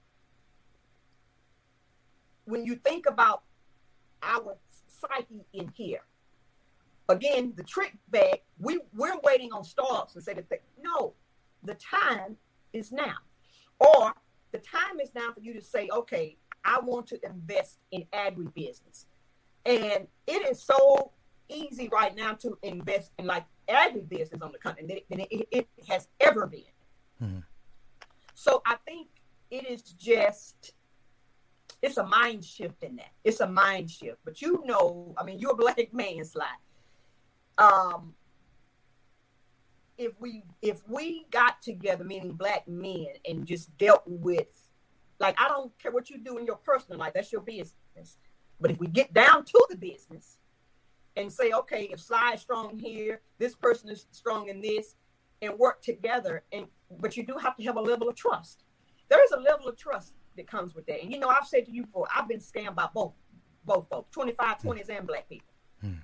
S2: when you think about our psyche in here, again, the trick bag, we, we're waiting on startups and say that they, no, the time is now. Or the time is now for you to say, okay, I want to invest in agribusiness. And it is so easy right now to invest in like agribusiness on the continent than it, it, it has ever been. Mm-hmm. So I think it is just it's a mind shift in that. It's a mind shift. But you know, I mean, you're a black man, Sly. Um, if we if we got together, meaning black men, and just dealt with, like, I don't care what you do in your personal life, that's your business. But if we get down to the business and say, okay, if Sly is strong here, this person is strong in this, and work together, and but you do have to have a level of trust. There is a level of trust that comes with that. And you know, I've said to you before, I've been scammed by both, both folks, 25, 20s and black people. Hmm.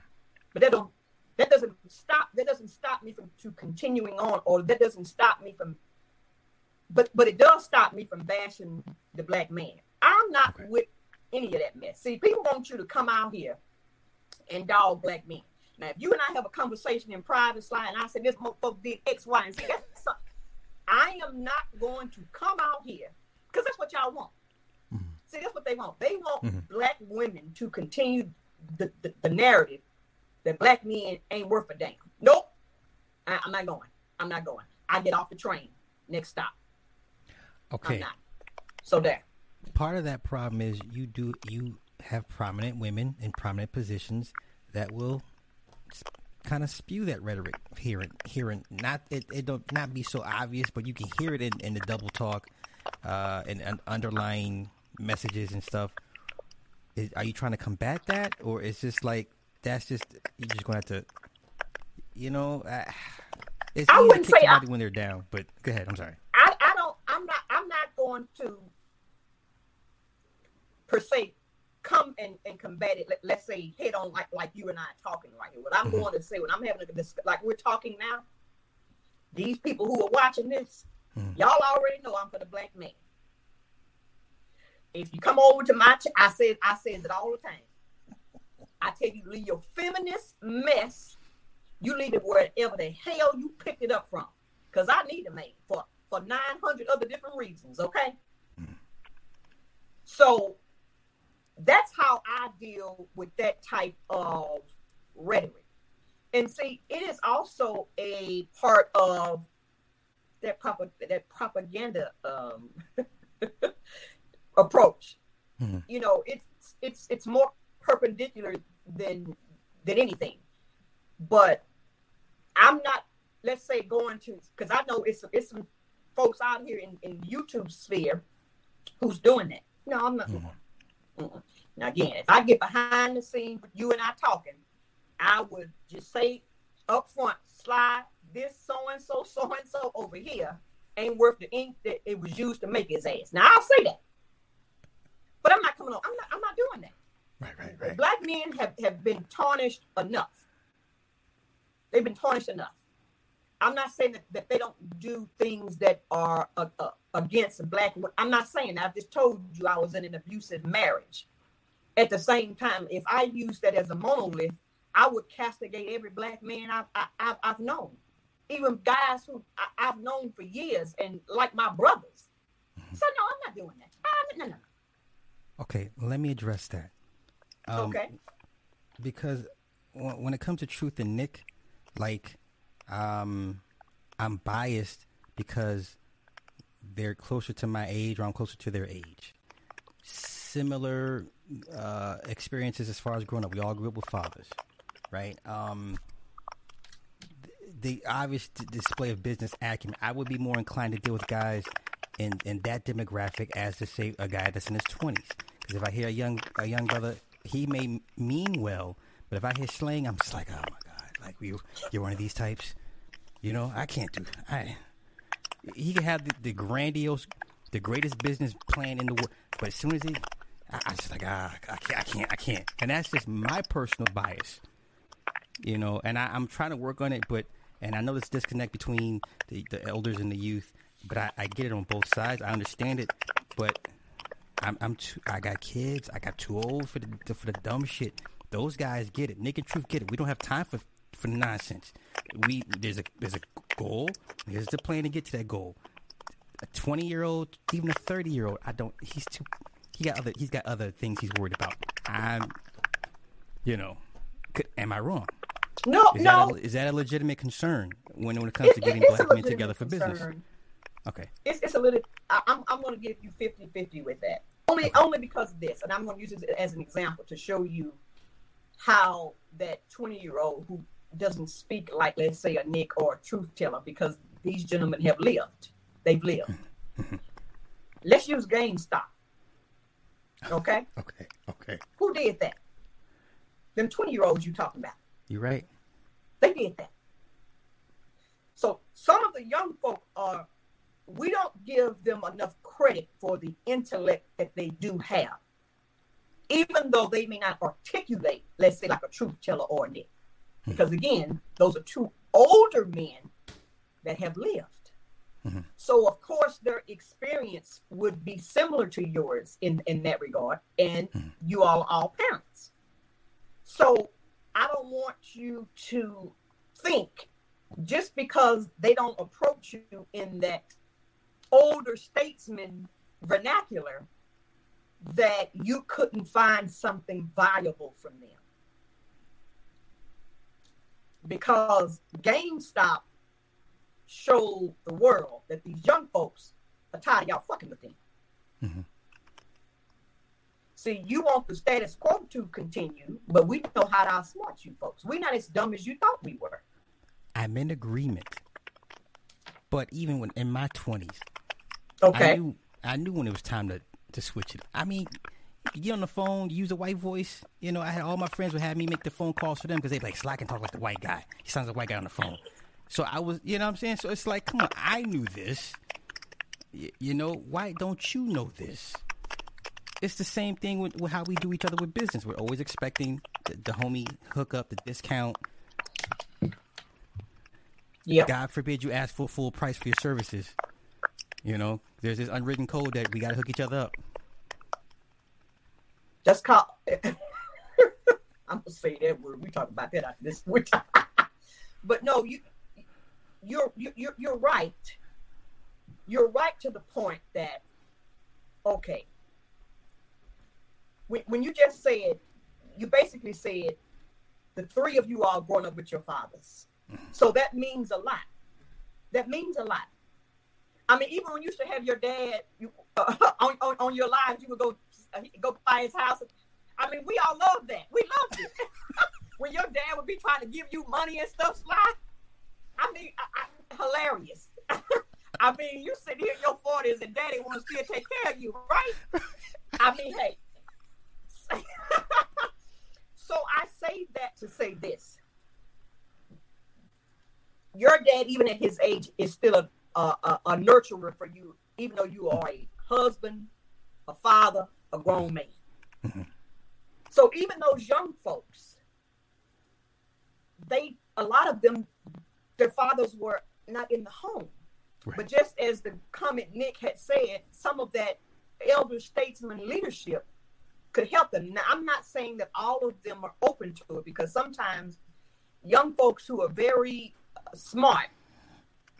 S2: But that don't that doesn't stop that doesn't stop me from to continuing on, or that doesn't stop me from but but it does stop me from bashing the black man. I'm not okay. with any of that mess. See, people want you to come out here and dog black men. Now, if you and I have a conversation in private, Sly, and I say this motherfucker did X, Y, and Z, I am not going to come out here because that's what y'all want. Mm-hmm. See, that's what they want. They want mm-hmm. black women to continue the, the, the, narrative that black men ain't worth a damn. Nope. I, am not going. I'm not going. I get off the train. Next stop.
S1: Okay.
S2: So there.
S1: Part of that problem is you do you have prominent women in prominent positions that will kind of spew that rhetoric here and here and not it, it don't not be so obvious, but you can hear it in, in the double talk uh, and, and underlying messages and stuff. Is, are you trying to combat that, or is just like that's just you're just going to have to, you know? Uh, it's
S2: I wouldn't say I,
S1: when they're down, but go ahead. I'm sorry.
S2: I, I don't. I'm not. I'm not going to per se come and, and combat it. Let, us say head on like like you and I are talking right here. What I'm mm-hmm. going to say when I'm having a this like we're talking now. These people who are watching this, mm-hmm. y'all already know I'm for the black man. If you come over to my, ch- I said I said it all the time. I tell you, leave your feminist mess. You leave it wherever the hell you picked it up from, because I need a man for for 900 other different reasons. Okay. Mm-hmm. So that's how I deal with that type of rhetoric. And see, it is also a part of that proper that propaganda um, approach. Mm-hmm. You know, it's it's it's more perpendicular than than anything. But I'm not, let's say, going to because I know it's it's some folks out here in, in YouTube sphere who's doing that. No, I'm not. Mm-hmm. Now, again, if I get behind the scenes with you and I talking, I would just say up front, Sly this so and so, so and so over here ain't worth the ink that it was used to make his ass. Now I'll say that, but I'm not coming on. I'm not. I'm not doing that.
S1: Right, right, right.
S2: Black men have have been tarnished enough. They've been tarnished enough. I'm not saying that, that they don't do things that are uh, uh, against black. I'm not saying that. I've just told you I was in an abusive marriage. At the same time, if I use that as a monolith, I would castigate every black man I've, I, have i have known, even guys who I, have known for years and like my brothers. So no, I'm not doing that. I, no, no, no.
S1: Okay, let me address that.
S2: Um, okay.
S1: Because when it comes to Truth and Nick, like, um, I'm biased because they're closer to my age or I'm closer to their age. Similar uh, experiences as far as growing up. We all grew up with fathers, right? Um, the obvious display of business acumen. I would be more inclined to deal with guys in, in that demographic as to say a guy that's in his twenties. Because if I hear a young a young brother, he may mean well, but if I hear slang, I'm just like, oh my god, like you you're one of these types. You know, I can't do. I he can have the, the grandiose, the greatest business plan in the world, but as soon as he, I, I just like ah, I can't, I can't, I can't, and that's just my personal bias. You know, and I, I'm trying to work on it, but and I know this disconnect between the, the elders and the youth, but I, I get it on both sides. I understand it, but I'm, I'm too. I got kids. I got too old for the for the dumb shit. Those guys get it. Nick and Truth get it. We don't have time for for nonsense. We there's a there's a goal. Here's the plan to get to that goal. A 20 year old, even a 30 year old, I don't. He's too. He got other. He's got other things he's worried about. I'm. You know, am I wrong?
S2: No,
S1: is
S2: no.
S1: That a, is that a legitimate concern when when it comes it, to getting black men together for concern. business? Okay.
S2: It's, it's a little. I, I'm I'm going to give you 50-50 with that. Only okay. only because of this, and I'm going to use it as an example to show you how that 20 year old who doesn't speak like, let's say, a Nick or a truth teller because these gentlemen have lived. They've lived. let's use GameStop. Okay?
S1: Okay. Okay.
S2: Who did that? Them 20 year olds you talking about.
S1: You're right.
S2: They did that. So some of the young folk are, we don't give them enough credit for the intellect that they do have, even though they may not articulate, let's say, like a truth teller or a Nick. Because again, those are two older men that have lived. Mm-hmm. So of course their experience would be similar to yours in, in that regard. And mm-hmm. you all are all parents. So I don't want you to think just because they don't approach you in that older statesman vernacular that you couldn't find something valuable from them because GameStop showed the world that these young folks are tired of y'all fucking with them. Mm-hmm. See, you want the status quo to continue, but we know how to outsmart you folks. We're not as dumb as you thought we were.
S1: I'm in agreement. But even when in my twenties,
S2: okay,
S1: I knew, I knew when it was time to, to switch it. I mean, you get on the phone, use a white voice. You know, I had all my friends would have me make the phone calls for them because they like, Slack and talk like the white guy. He sounds like a white guy on the phone. So I was, you know what I'm saying? So it's like, come on, I knew this. Y- you know, why don't you know this? It's the same thing with, with how we do each other with business. We're always expecting the, the homie hookup, the discount.
S2: Yeah.
S1: God forbid you ask for full price for your services. You know, there's this unwritten code that we got to hook each other up.
S2: That's called. I'm gonna say that word. We talk about that after this. but no, you, you're you're you're right. You're right to the point that, okay. When when you just said, you basically said, the three of you all grown up with your fathers, so that means a lot. That means a lot. I mean, even when you used to have your dad you, uh, on, on, on your lives, you would go uh, go by his house. I mean, we all love that. We loved it. when your dad would be trying to give you money and stuff, Sly. I mean, I, I, hilarious. I mean, you sit here in your forties and daddy wants to still take care of you, right? I mean, hey. so I say that to say this. Your dad, even at his age, is still a, a, a, a nurturer for you, even though you are a husband, a father, a grown man. Mm-hmm. So even those young folks, they a lot of them, their fathers were not in the home. Right. But just as the comment Nick had said, some of that elder statesman leadership could help them. Now, I'm not saying that all of them are open to it because sometimes young folks who are very uh, smart,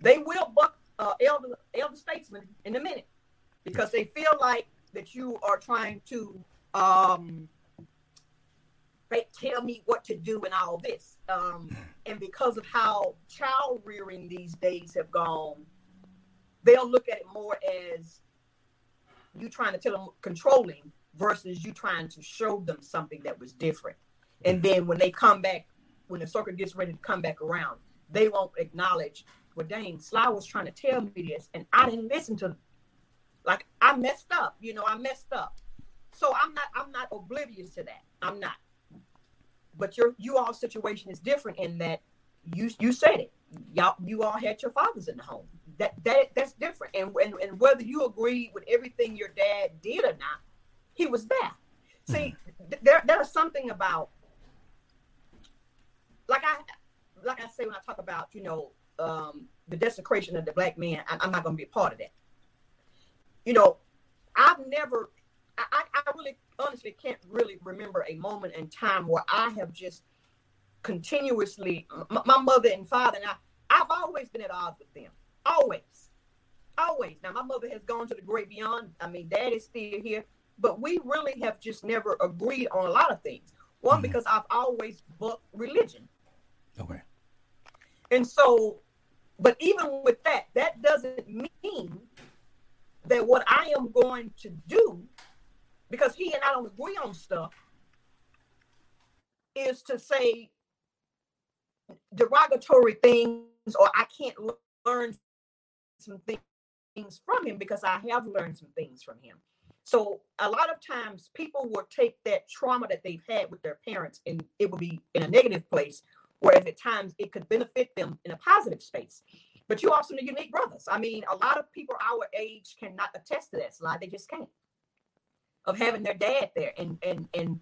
S2: they will buck uh, elder elder statesmen in a minute because they feel like that you are trying to um, tell me what to do and all this. Um, and because of how child rearing these days have gone, they'll look at it more as you trying to tell them controlling versus you trying to show them something that was different. And then when they come back, when the circle gets ready to come back around, they won't acknowledge, well, dang, Sly was trying to tell me this, and I didn't listen to. Like I messed up, you know, I messed up. So I'm not I'm not oblivious to that. I'm not. But your you all situation is different in that you you said it. Y'all you all had your fathers in the home. That that that's different. And and, and whether you agree with everything your dad did or not, he was there. See, th- there there's something about like I like I say when I talk about, you know, um, the desecration of the black man, I, I'm not gonna be a part of that. You know, I've never I, I really honestly can't really remember a moment in time where I have just continuously my, my mother and father and I I've always been at odds with them. Always. Always. Now my mother has gone to the great beyond. I mean, dad is still here, but we really have just never agreed on a lot of things. One, mm-hmm. because I've always booked religion.
S1: Okay.
S2: And so, but even with that, that doesn't mean that what I am going to do because he and I don't agree on stuff, is to say derogatory things or I can't learn some things from him because I have learned some things from him. So a lot of times people will take that trauma that they've had with their parents and it will be in a negative place, whereas at times it could benefit them in a positive space. But you are some unique brothers. I mean, a lot of people our age cannot attest to that. Sly. They just can't. Of having their dad there. And and and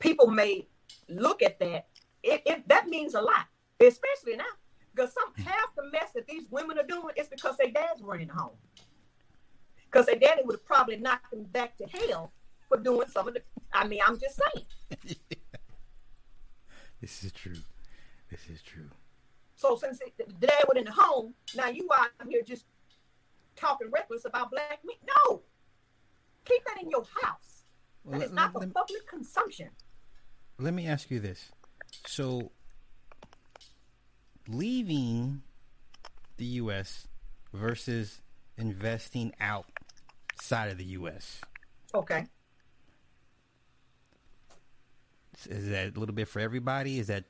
S2: people may look at that. It, it that means a lot especially now. Because some half the mess that these women are doing is because their dads weren't in the home. Because their daddy would have probably knocked them back to hell for doing some of the i mean i'm just saying.
S1: This is true. This is true
S2: so since the dad was in the home now you out here just talking reckless about black meat no keep that in your house. Well, it's not for let, public consumption.
S1: Let me ask you this. So, leaving the U.S. versus investing outside of the U.S.
S2: Okay.
S1: Is that a little bit for everybody? Is that,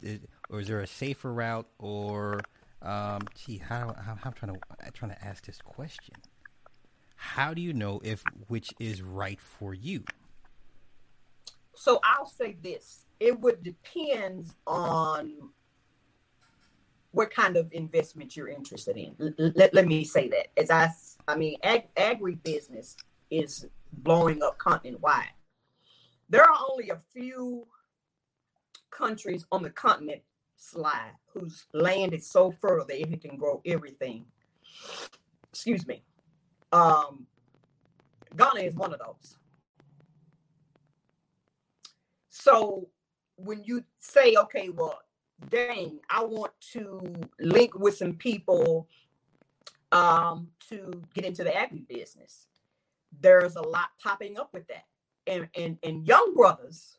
S1: or is there a safer route? Or, um, gee, how, how, I'm trying to I'm trying to ask this question how do you know if which is right for you?
S2: So I'll say this: it would depend on what kind of investment you're interested in. Let, let me say that. As I, I mean, ag, agribusiness is blowing up continent wide. There are only a few countries on the continent Sly whose land is so fertile that it can grow everything. Excuse me. Um, Ghana is one of those. So when you say, okay, well, dang, I want to link with some people um, to get into the agri business, there's a lot popping up with that. And, and, and young brothers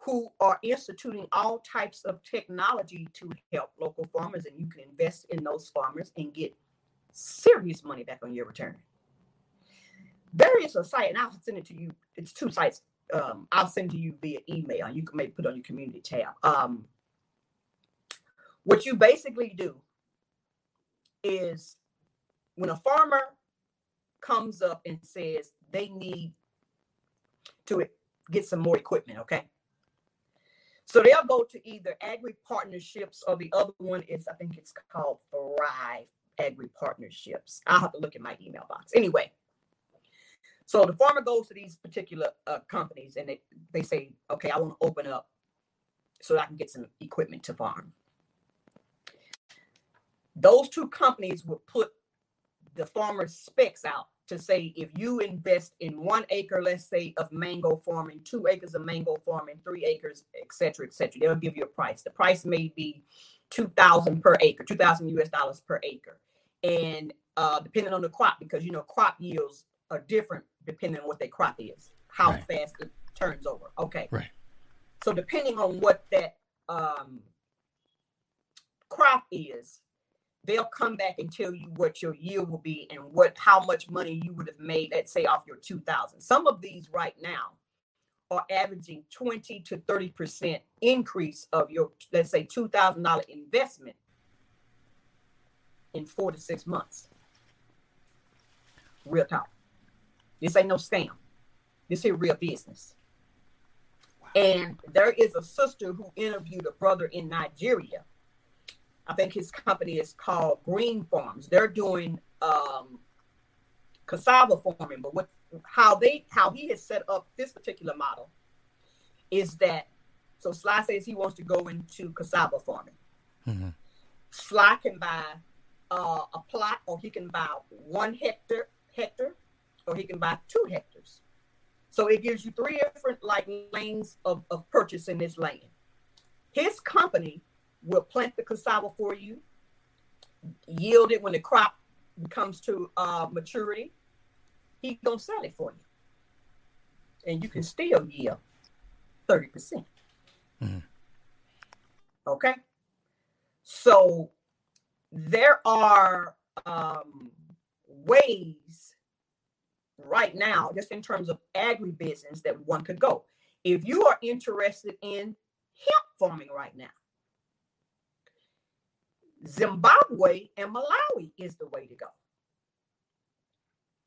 S2: who are instituting all types of technology to help local farmers, and you can invest in those farmers and get serious money back on your return there is a site, and I'll send it to you. It's two sites. Um, I'll send to you via email. You can maybe put on your community tab. Um, what you basically do is when a farmer comes up and says they need to get some more equipment, okay? So they'll go to either Agri Partnerships or the other one is, I think it's called Thrive Agri Partnerships. I'll have to look at my email box. Anyway, so the farmer goes to these particular uh, companies and they, they say, okay, I want to open up so I can get some equipment to farm. Those two companies will put the farmer's specs out to say if you invest in one acre, let's say, of mango farming, two acres of mango farming, three acres, et cetera, et cetera, they'll give you a price. The price may be 2000 per acre, 2000 US dollars per acre. And uh, depending on the crop, because you know, crop yields are different depending on what their crop is, how right. fast it turns over. Okay.
S1: Right.
S2: So depending on what that um, crop is, they'll come back and tell you what your yield will be and what how much money you would have made, let's say, off your 2000. Some of these right now are averaging 20 to 30% increase of your, let's say, $2,000 investment in four to six months. Real talk. This ain't no scam. This is real business. And there is a sister who interviewed a brother in Nigeria I think his company is called Green Farms. They're doing um, cassava farming, but what how they how he has set up this particular model is that so Sly says he wants to go into cassava farming. Mm-hmm. Sly can buy uh, a plot, or he can buy one hectare hectare, or he can buy two hectares. So it gives you three different like lanes of, of purchase in this land. His company will plant the cassava for you, yield it when the crop comes to uh, maturity. He's gonna sell it for you, and you can still yield thirty percent. Mm-hmm. Okay, so there are um, ways right now, just in terms of agribusiness, that one could go. If you are interested in hemp farming right now, Zimbabwe and Malawi is the way to go.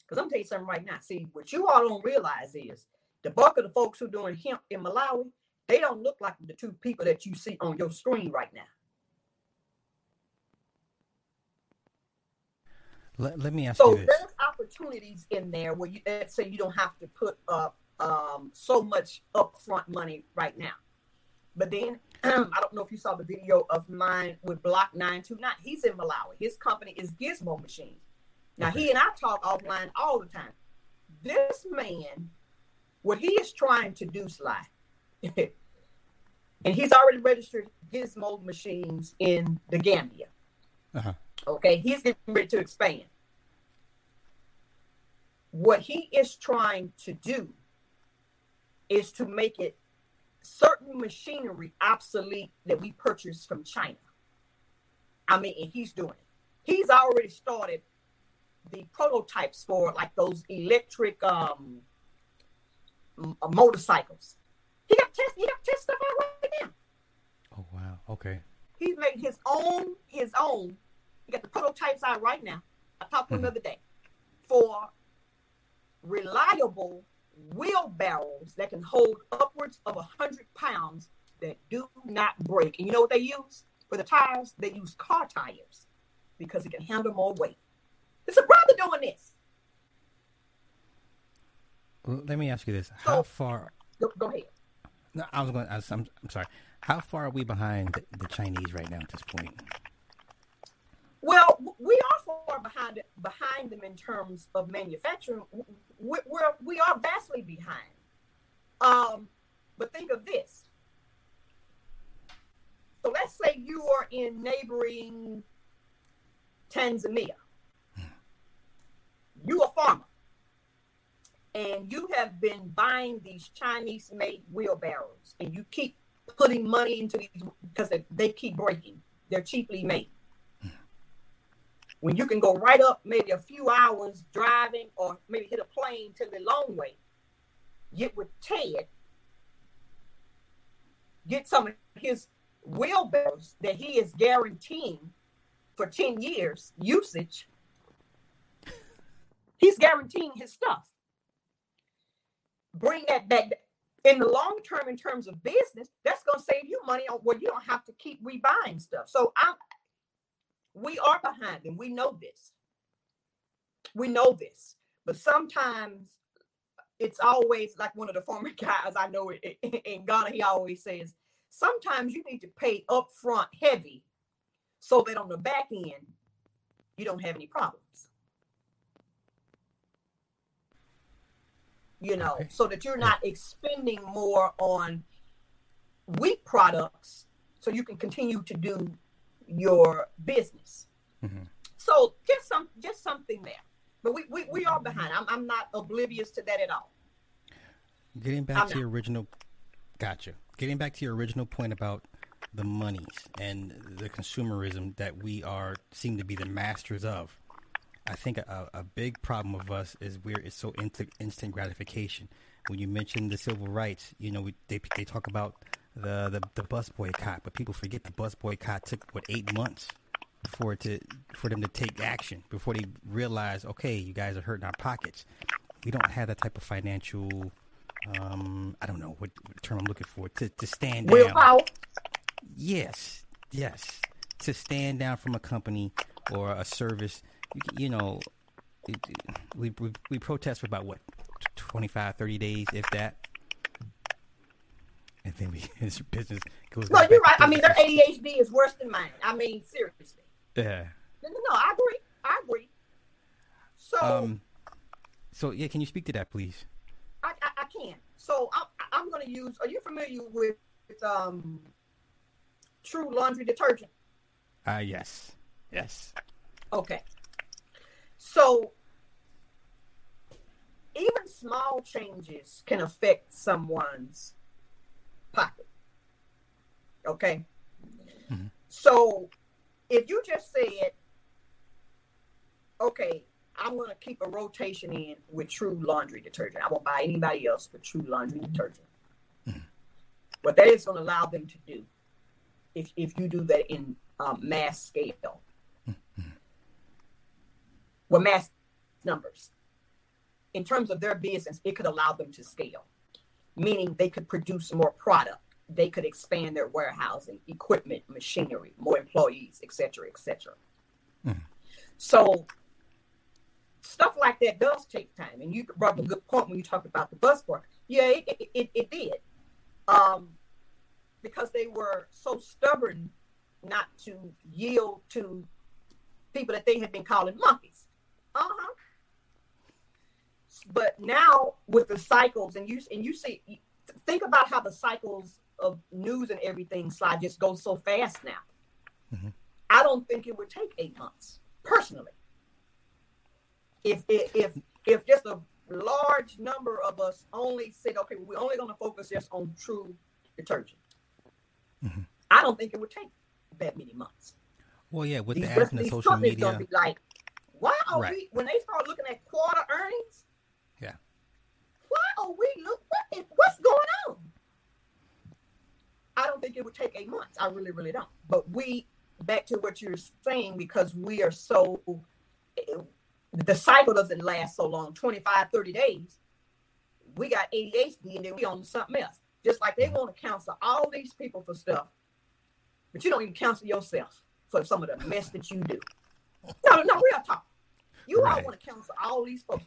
S2: Because I'm telling you something right now. See, what you all don't realize is the bulk of the folks who are doing hemp in Malawi, they don't look like the two people that you see on your screen right now.
S1: Let, let me ask
S2: so
S1: you this.
S2: there's opportunities in there where you let's say you don't have to put up um, so much upfront money right now. But then I don't know if you saw the video of mine with Block 929. He's in Malawi. His company is Gizmo Machine. Now, he and I talk offline all the time. This man, what he is trying to do, Sly, and he's already registered Gizmo machines in the Gambia. Uh-huh. Okay, he's getting ready to expand. What he is trying to do is to make it certain machinery obsolete that we purchased from China. I mean, and he's doing it. He's already started the prototypes for like those electric um, motorcycles. He got test. He got test stuff out right now.
S1: Oh wow! Okay.
S2: He's making his own. His own. He got the prototypes out right now. I talked to him mm-hmm. the other day for reliable wheelbarrows that can hold upwards of 100 pounds that do not break. And you know what they use for the tires? They use car tires because it can handle more weight. It's a brother doing this.
S1: Let me ask you this: How so, far?
S2: Go, go, ahead.
S1: No, I was going. To ask, I am I'm sorry. How far are we behind the Chinese right now at this point?
S2: Well, we are far behind behind them in terms of manufacturing. We're, we're we are vastly behind. Um, but think of this. So let's say you are in neighboring Tanzania. You a farmer, and you have been buying these Chinese-made wheelbarrows, and you keep putting money into these because they, they keep breaking. They're cheaply made when you can go right up maybe a few hours driving or maybe hit a plane to the long way, get with Ted, get some of his wheelbarrows that he is guaranteeing for 10 years usage. He's guaranteeing his stuff. Bring that back in the long term, in terms of business, that's going to save you money on where you don't have to keep rebuying stuff. So I'm we are behind them. We know this. We know this. But sometimes it's always like one of the former guys I know in Ghana, he always says, sometimes you need to pay upfront heavy so that on the back end, you don't have any problems. you know, so that you're not expending more on weak products so you can continue to do your business.
S1: Mhm.
S2: So just some just something there. But we, we, we are behind. I'm, I'm not oblivious to that at all.
S1: Getting back
S2: I'm
S1: to your original, gotcha. Getting back to your original point about the monies and the consumerism that we are seem to be the masters of. I think a, a big problem of us is we're it's so instant, instant gratification. When you mention the civil rights, you know we, they they talk about the, the the bus boycott, but people forget the bus boycott took what eight months for it to for them to take action before they realize, okay, you guys are hurting our pockets. We don't have that type of financial um, I don't know what term I'm looking for to, to stand down.
S2: Willpower.
S1: Yes, yes. To stand down from a company or a service, you, you know, it, it- we, we we protest for about what 25, 30 days, if that, and then we his business goes.
S2: No, you're right. I mean, their. ADHD is worse than mine. I mean, seriously.
S1: Yeah.
S2: No, no, no, I agree. I agree. So
S1: Um. So yeah, can you speak to that, please?
S2: I, I, I can. So I'm, I'm going to use. Are you familiar with, with um, True Laundry Detergent?
S1: Ah, yes, yes.
S2: Okay. So even small changes can affect someone's pocket. Okay.
S1: Mhm.
S2: So if you just said, okay, I'm going to keep a rotation in with True Laundry Detergent, I won't buy anybody else but True Laundry Detergent. What that is going to allow them to do, if, if you do that in um, mass scale, well, mass numbers. In terms of their business, it could allow them to scale, meaning they could produce more product. They could expand their warehousing, equipment, machinery, more employees, etc., cetera, et cetera.
S1: Mhm.
S2: So stuff like that does take time. And you brought up a good point when you talked about the bus work. Yeah, it, it, it, it did. Um, because they were so stubborn not to yield to people that they had been calling monkeys. Uh-huh. But now with the cycles, and you and you see, think about how the cycles of news and everything slide just go so fast now.
S1: Mhm.
S2: I don't think it would take eight months, personally. If if if, if just a large number of us only said, okay, we're only going to focus just on true detergent,
S1: Mhm.
S2: I don't think it would take that many months
S1: Well, yeah, with
S2: these,
S1: the ads and the
S2: these
S1: social media.
S2: gonna be like, why are
S1: Right.
S2: we when they start looking at quarter earnings? Why are we look what is, what's going on? I don't think it would take eight months. I really, really don't. But we back to what you're saying because we are so eh, the cycle doesn't last so long 25 30 days we got adhd and then we on something else just like they want to counsel all these people for stuff but you don't even counsel yourself for some of the mess that you do no no we real talk you all want to counsel all these folks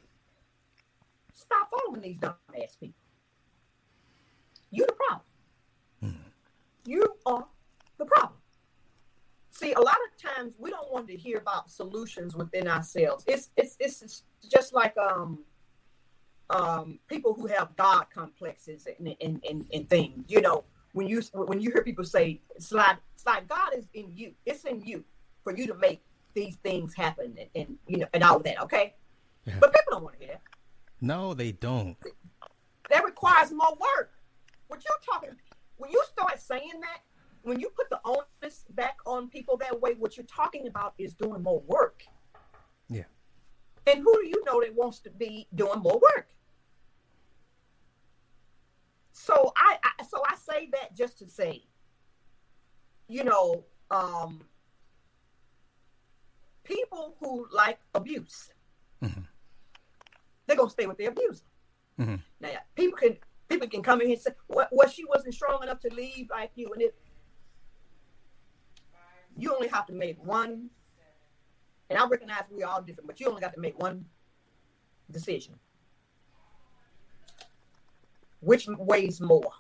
S2: stop following these dumb ass people. You the problem. You are the problem. See a lot of times we don't want to hear about solutions within ourselves. It's it's it's just like um um people who have god complexes and and, and, and things. You know when you when you hear people say it's like it's like god is in you. It's in you for you to make these things happen and, and you know and all that okay?
S1: Yeah.
S2: but people don't want to hear that
S1: No, they don't.
S2: that requires more work. What you're talking, when you start saying that, when you put the onus back on people that way, what you're talking about is doing more work.
S1: Yeah.
S2: And who do you know that wants to be doing more work? So I, I so I say that just to say, you know, um, people who like abuse. They're gonna stay with their abuser.
S1: Mhm.
S2: Now people can people can come in here and say, "Well, well she wasn't strong enough to leave like you," and it you only have to make one. And I recognize we're all different, but you only got to make one decision. Which weighs more,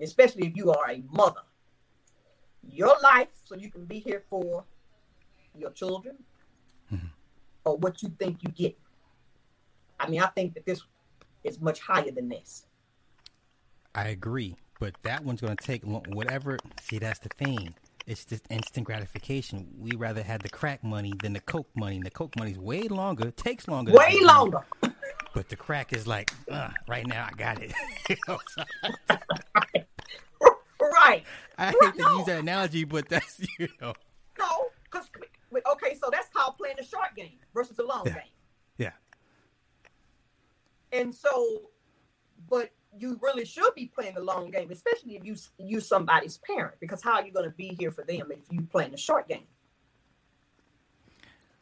S2: especially if you are a mother? Your life, so you can be here for your children, or what you think you get. I mean, I think that this is much higher than this.
S1: I agree, but that one's going to take whatever. See, that's the thing. It's just instant gratification. We rather had the crack money than the coke money. The coke money's way longer, takes longer.
S2: Way longer.
S1: But the crack is like, uh, right now I got it.
S2: right.
S1: I hate
S2: Right,
S1: to
S2: no.
S1: use that analogy, but that's you know,
S2: No, because okay, so that's called playing the short game versus the long
S1: Yeah.
S2: game. And so, but you really should be playing the long game, especially if you you somebody's parent, because how are you going to be here for them if you playing the short game?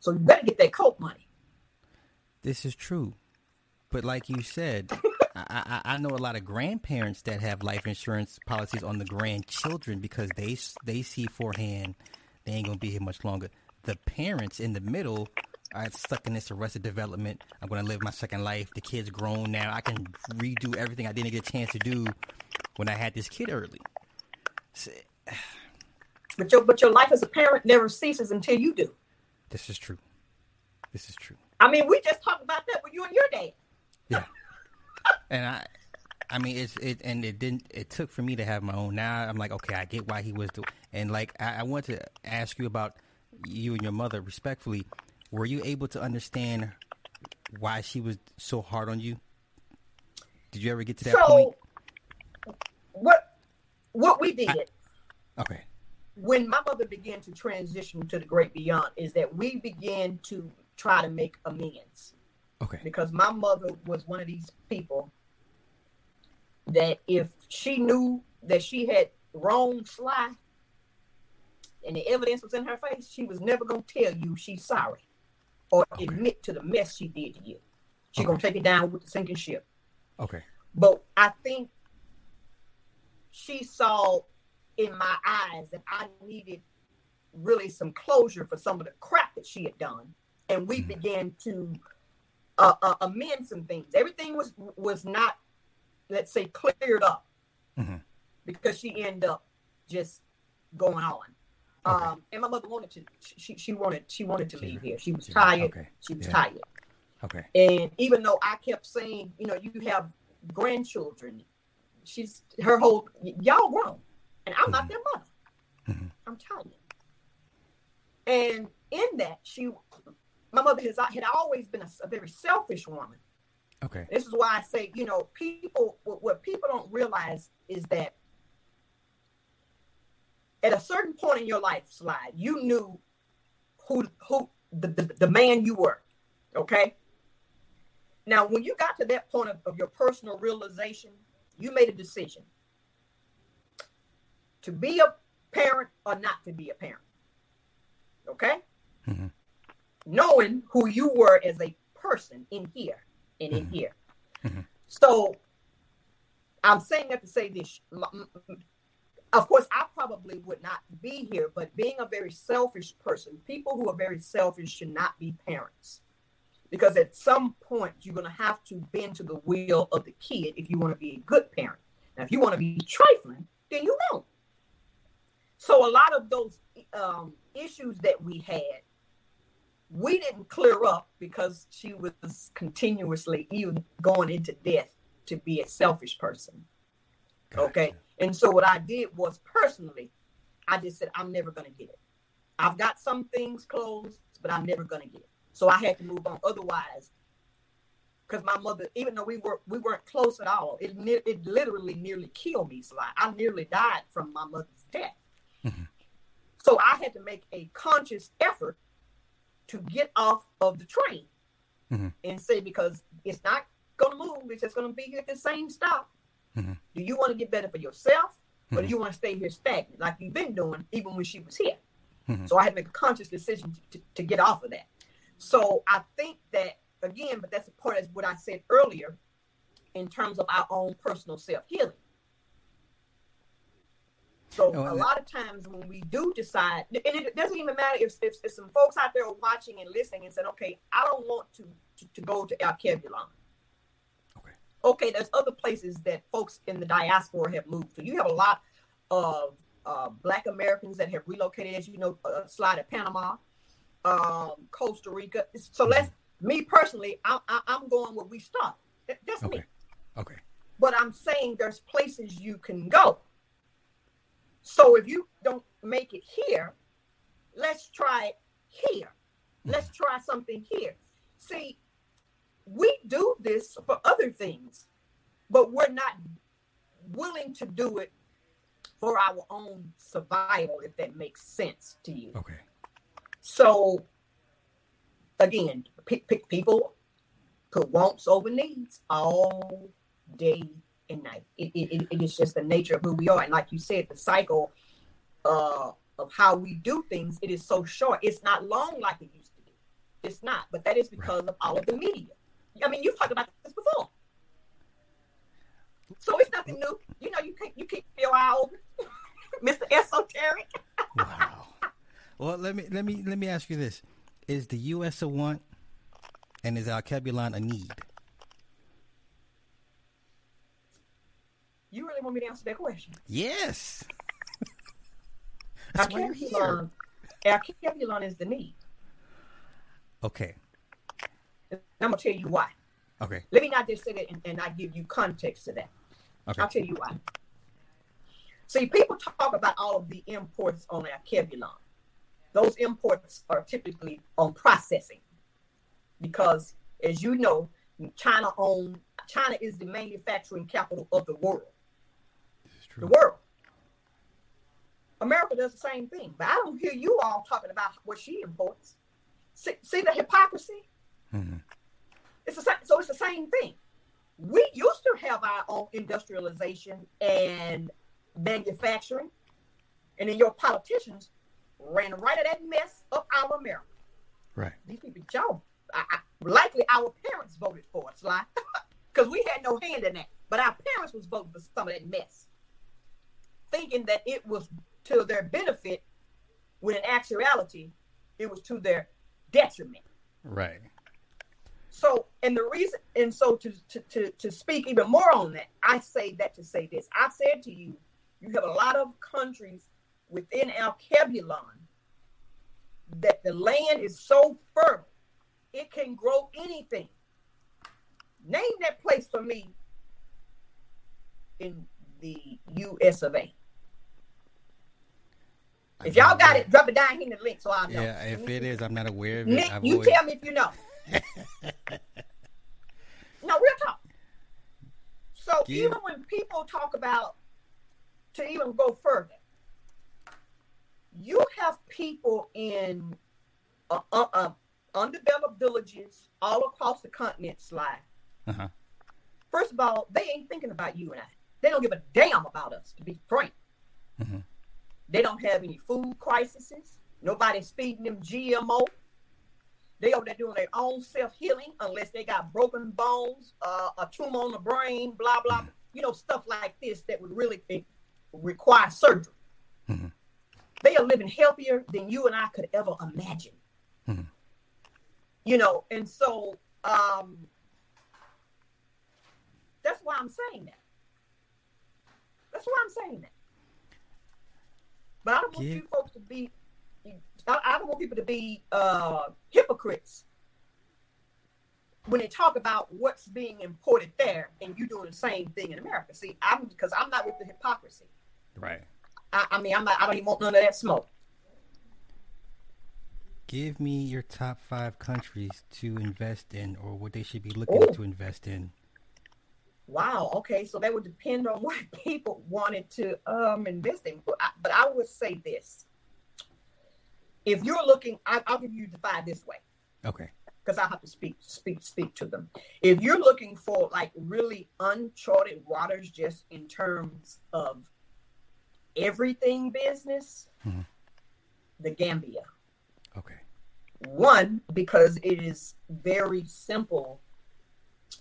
S2: So you better get that coke money.
S1: this is true. But like you said, I, I, I know a lot of grandparents that have life insurance policies on the grandchildren because they they see forehand they ain't gonna be here much longer. The parents in the middle are stuck in this arrested development. I'm gonna live my second life. The kid's grown now. I can redo everything I didn't get a chance to do when I had this kid early.
S2: But your but your life as a parent never ceases until you do.
S1: This is true. This is true.
S2: I mean, we just talked about that with you and your dad.
S1: Yeah. and I I mean it's it and it didn't it took for me to have my own. Now I'm like, okay, I get why he was doing and like I, I want to ask you about you and your mother respectfully. Were you able to understand why she was so hard on you? Did you ever get to that
S2: so
S1: point?
S2: what what we did
S1: Okay.
S2: when my mother began to transition to the great beyond is that we began to try to make amends
S1: Okay.
S2: because my mother was one of these people that if she knew that she had wrong sly and the evidence was in her face, she was never gonna tell you she's sorry or
S1: Okay.
S2: admit to the mess she did to you. She
S1: Okay.
S2: gonna take it down with the sinking ship.
S1: Okay.
S2: But I think she saw in my eyes that I needed really some closure for some of the crap that she had done, and we
S1: Mhm.
S2: began to uh, uh, amend some things. Everything was was not, let's say, cleared up
S1: Mhm.
S2: because she ended up just going on.
S1: Okay.
S2: Um, and my mother wanted to. She she wanted she wanted to leave here. She was tired.
S1: okay.
S2: She was
S1: Yeah.
S2: tired.
S1: Okay.
S2: And even though I kept saying, you know, you have grandchildren, she's her whole y'all grown, and I'm not their mother.
S1: Mhm.
S2: I'm tired. And in that, she, my mother has had always been a, a very selfish woman.
S1: Okay.
S2: This is why I say, you know, people what, what people don't realize is that at a certain point in your life slide, you knew who who the, the, the man you were. Okay. Now, when you got to that point of, of your personal realization, you made a decision to be a parent or not to be a parent. Okay?
S1: Mhm.
S2: Knowing who you were as a person in here and in
S1: Mhm.
S2: here.
S1: Mhm.
S2: So I'm saying that to say this. Of course, I probably would not be here, but being a very selfish person, people who are very selfish should not be parents. Because at some point, you're going to have to bend to the will of the kid if you want to be a good parent. Now, if you want to be trifling, then you won't. So, a lot of those um, issues that we had, we didn't clear up because she was continuously even going into death to be a selfish person. Okay. And so what I did was personally, I just said, I'm never going to get it. I've got some things closed, but I'm never going to get it. So I had to move on. Otherwise, because my mother, even though we were we weren't close at all, it it literally nearly killed me. So I, I nearly died from my mother's death.
S1: Mhm.
S2: So I had to make a conscious effort to get off of the train
S1: Mhm.
S2: and say because it's not going to move. It's just going to be at the same stop.
S1: Mhm.
S2: Do you want to get better for yourself, or do
S1: Mhm.
S2: you want to stay here stagnant like you've been doing even when she was here?
S1: Mhm.
S2: So I had to make a conscious decision to, to, to get off of that. So I think that again, but that's a part of what I said earlier in terms of our own personal self healing. So
S1: Oh,
S2: a lot of times when we do decide, and it doesn't even matter if, if, if some folks out there are watching and listening and said, okay, I don't want to, to, to go to Alkebulan.
S1: Okay.
S2: Okay, there's other places that folks in the diaspora have moved to. You have a lot of uh, Black Americans that have relocated, as you know, uh, slide to Panama, um, Costa Rica. So let's, me personally, I, I, I'm going where we start. That- That's me.
S1: Okay. Okay.
S2: But I'm saying there's places you can go. So if you don't make it here, let's try it here. Let's try something here. See, we do this for other things, but we're not willing to do it for our own survival, if that makes sense to you.
S1: Okay.
S2: So, again, p- p- people put wants over needs all day and night. It, it, it is just the nature of who we are. And like you said, the cycle uh, of how we do things, it is so short. It's not long like it used to be. It's not. But that is because of all of the media. I mean, you've talked about this before. So it's nothing new. You know, you keep you keep your eye open, Mr. Esoteric.
S1: Wow. well, let me let me let me ask you this: Is the U.S. a want, and is Alkebulan a need?
S2: You really want me to answer that question?
S1: Yes. That's why you're here.
S2: Alkebulan, Alkebulan is the need.
S1: Okay.
S2: And I'm gonna tell you why.
S1: Okay.
S2: Let me not just say that and, and I give you context to that.
S1: Okay.
S2: I'll tell you why. See, people talk about all of the imports on our Alkebulan. Those imports are typically on processing because, as you know, China own China is the manufacturing capital of the world. The world. America does the same thing, but I don't hear you all talking about what she imports. See, see the hypocrisy?
S1: Mhm.
S2: It's the same, so it's the same thing. We used to have our own industrialization and manufacturing, and then your politicians ran right at that mess of our America.
S1: Right.
S2: These people, y'all, I, I, likely our parents voted for us, Sly, because we had no hand in that. But our parents was voting for some of that mess, thinking that it was to their benefit, when in actuality, it was to their detriment.
S1: Right.
S2: So, and the reason, and so to, to to to speak even more on that, I say that to say this. I said to you, you have a lot of countries within Alkebulan that the land is so fertile, it can grow anything. Name that place for me in the U.S. of A. If y'all got it, drop it down here in the link so I'll know.
S1: Yeah, if it is, I'm not aware of it.
S2: Nick,
S1: I've
S2: you
S1: always-
S2: tell me if you know. no, real talk. So even when people talk about to even go further, you have people in uh, uh, uh, undeveloped villages all across the continent. Slide.
S1: Uh-huh.
S2: First of all, they ain't thinking about you and I. They don't give a damn about us, to be frank.
S1: Mhm.
S2: They don't have any food crises. Nobody's feeding them GMO. They over there doing their own self healing unless they got broken bones, uh, a tumor on the brain, blah blah. You know stuff like this that would really require surgery.
S1: Mhm.
S2: They are living healthier than you and I could ever imagine.
S1: Mhm.
S2: You know, and so um, that's why I'm saying that. That's why I'm saying that. But I don't want
S1: Give-
S2: you folks to be. I, I don't want people to be uh, hypocrites when they talk about what's being imported there, and you doing the same thing in America. See, I'm because I'm not with the hypocrisy.
S1: Right.
S2: I, I mean, I'm not. I don't even want none of that smoke.
S1: Give me your top five countries to invest in, or what they should be looking
S2: Ooh.
S1: to invest in.
S2: Wow. Okay, so that would depend on what people wanted to um, invest in. But I, but I would say this: if you're looking, I, I'll give you the five this way.
S1: Okay.
S2: because I have to speak speak speak to them. If you're looking for like really uncharted waters, just in terms of everything business,
S1: Mhm.
S2: the Gambia.
S1: Okay.
S2: One because it is very simple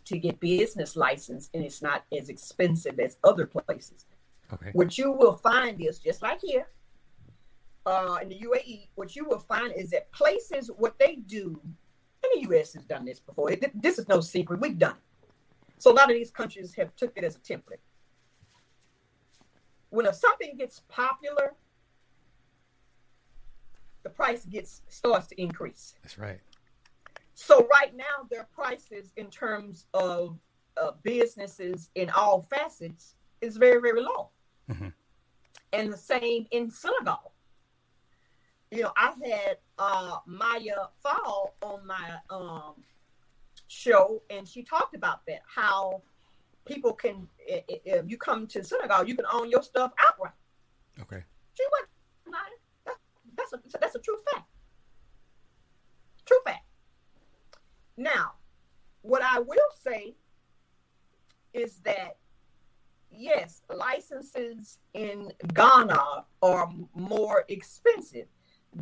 S2: to get business license and it's not as expensive as other places.
S1: Okay.
S2: What you will find is just like here uh, in the UAE, what you will find is that places, what they do, and the US has done this before. It- this is no secret. We've done it. So a lot of these countries have took it as a template. When if something gets popular, the price gets starts to increase.
S1: That's right.
S2: So right now, their prices in terms of uh, businesses in all facets is very, very low. Mm-hmm. And the same in Senegal. You know, I had uh, Maya Fall on my um, show, and she talked about that how people can, if you come to Senegal, you can own your stuff outright.
S1: Okay.
S2: She went, that's a that's a true fact. True fact. Now, what I will say is that yes, licenses in Ghana are more expensive.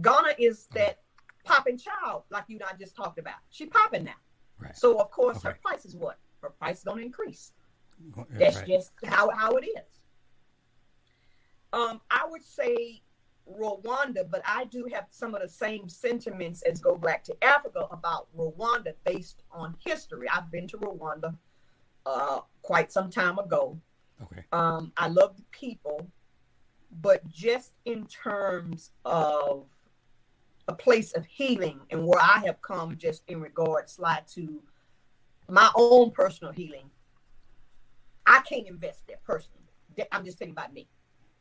S2: Ghana is that popping child, like you and I just talked about. She popping now. Right. So of course okay. her price is what? Her price is gonna increase. That's, right. just how, how it is. Um, I would say Rwanda, but I do have some of the same sentiments as go back to Africa about Rwanda based on history. I've been to Rwanda uh, quite some time ago.
S1: Okay.
S2: Um, I love the people, but just in terms of a place of healing and where I have come, just in regards slide to my own personal healing, I can't invest there personally. I'm just thinking about me.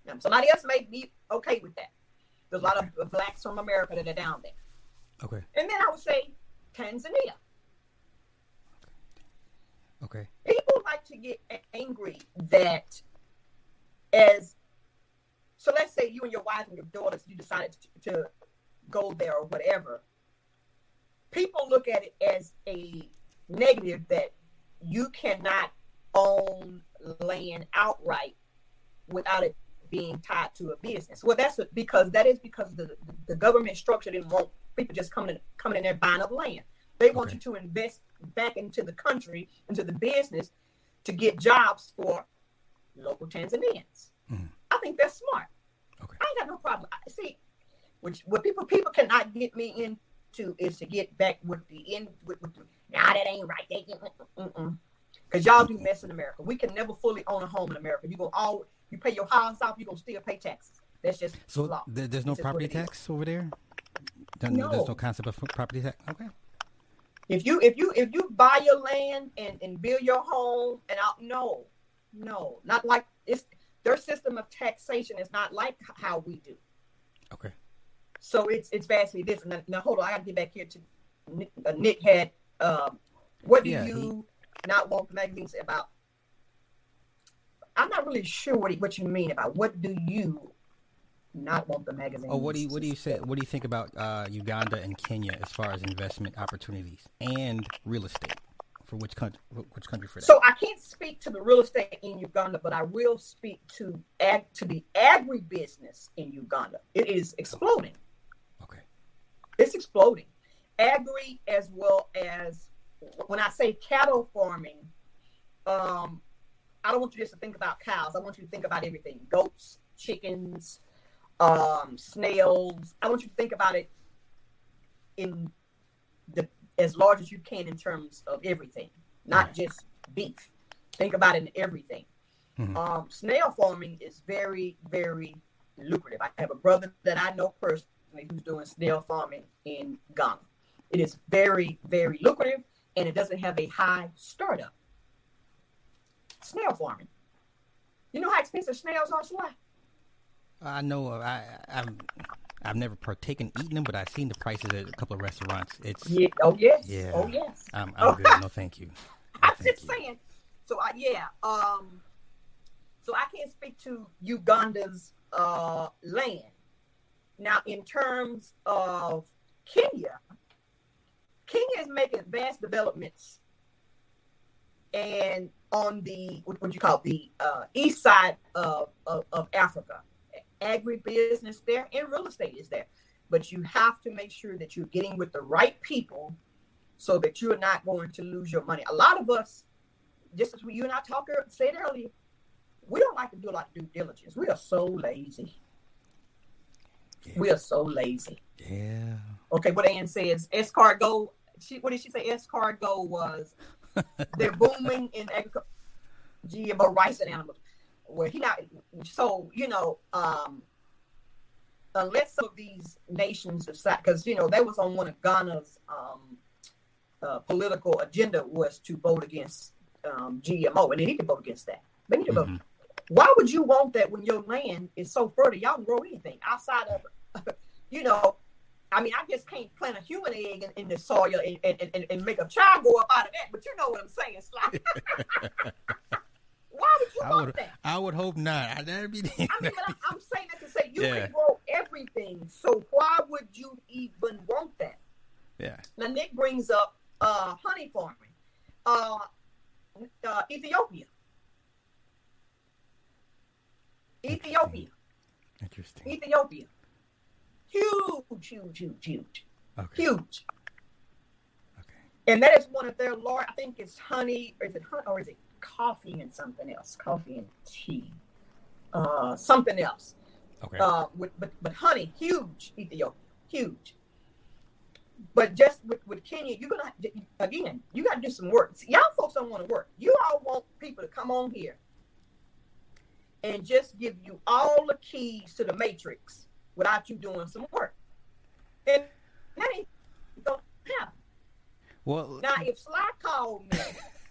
S2: Now, somebody else may be okay with that. There's a lot of blacks from America that are down there.
S1: Okay.
S2: And then I would say Tanzania.
S1: Okay.
S2: People like to get angry that as so let's say you and your wife and your daughters you decided to, to go there or whatever. People look at it as a negative that you cannot own land outright without it being tied to a business. Well, that's because that is because the the government structure didn't want people just coming in, coming in there buying up land. They want okay. you to invest back into the country, into the business, to get jobs for local Tanzanians. Mm-hmm. I think that's smart.
S1: Okay.
S2: I ain't got no problem. See, which what people people cannot get me into is to get back with the end with, with the, nah that ain't right. They because mm, mm, mm. y'all do mess in America. We can never fully own a home in America. You go all you pay your house off, you gonna still pay taxes. That's just
S1: so. Law. there's no property tax over there. no. There's no concept of property tax. Okay.
S2: If you if you if you buy your land and, and build your home and out no, no, not like it's their system of taxation is not like how we do.
S1: Okay.
S2: So it's it's vastly different. Now, now hold on, I got to get back here to Nick, uh, Nick had. Um, what do yeah, you he... not want the magazines about? I'm not really sure what what you mean about what do you not want the magazine.
S1: Oh, what do you what do you say? What do you think about uh, Uganda and Kenya as far as investment opportunities and real estate? For which country? Which country for that?
S2: So I can't speak to the real estate in Uganda, but I will speak to ag to the agribusiness in Uganda. It is exploding. It's exploding. Agri as well as when I say cattle farming, um, I don't want you just to think about cows. I want you to think about everything: goats, chickens, um, snails. I want you to think about it in the as large as you can in terms of everything, not just beef. Think about it in everything. Mm-hmm. Um, snail farming is very, very lucrative. I have a brother that I know personally who's doing snail farming in Ghana. It is very, very lucrative, and it doesn't have a high startup. Snail farming. You know how expensive snails are, Sly?
S1: I know. I I've I've never partaken eating them, but I've seen the prices at a couple of restaurants. It's
S2: yeah. Oh yes. Yeah. Oh yes.
S1: I'm, I'm oh. good. No, thank you.
S2: No, I'm just you. saying. So I, yeah. Um. So I can't speak to Uganda's uh, land. Now, in terms of Kenya, Kenya is making vast developments, and on the what, what you call it, the uh, east side of, of, of Africa agribusiness there and real estate is there. But you have to make sure that you're getting with the right people so that you're not going to lose your money. A lot of us, just as you and I talked said earlier, we don't like to do a lot of due diligence. We are so lazy. Yeah. We are so lazy.
S1: Yeah.
S2: Okay, what Ann says, escargot. She what did she say? Escargot was they're booming in agriculture, GMO rice and animals where he not so you know um unless some of these nations decide because you know that was on one of ghana's um uh, political agenda was to vote against um, GMO, and they need to vote against that. They need to vote. Why would you want that when your land is so fertile? Y'all can grow anything outside of, you know, I mean, I just can't plant a human egg in, in the soil and, and, and, and, make a child grow up out of that. But you know what I'm saying, Sly. Why would you
S1: I
S2: want
S1: would,
S2: that?
S1: I would hope not. I that'd be.
S2: I mean, I'm, I'm saying that to say you
S1: Yeah.
S2: can grow everything. So why would you even want that?
S1: yeah.
S2: Now Nick brings up uh, honey farming, uh, uh, Ethiopia. Ethiopia,
S1: Interesting.
S2: Ethiopia, huge, huge, huge, huge,
S1: Okay.
S2: huge,
S1: Okay.
S2: and that is one of their large. I think it's honey, or is it honey, or is it coffee and something else? Coffee and tea, uh, something else.
S1: Okay.
S2: Uh, with, but but honey, huge Ethiopia, huge. But just with, with Kenya, you're gonna again, you got to do some work. See, y'all folks don't want to work. You all want people to come on here and just give you all the keys to the matrix without you doing some work. And that ain't gonna happen.
S1: well,
S2: Now, if Sly called me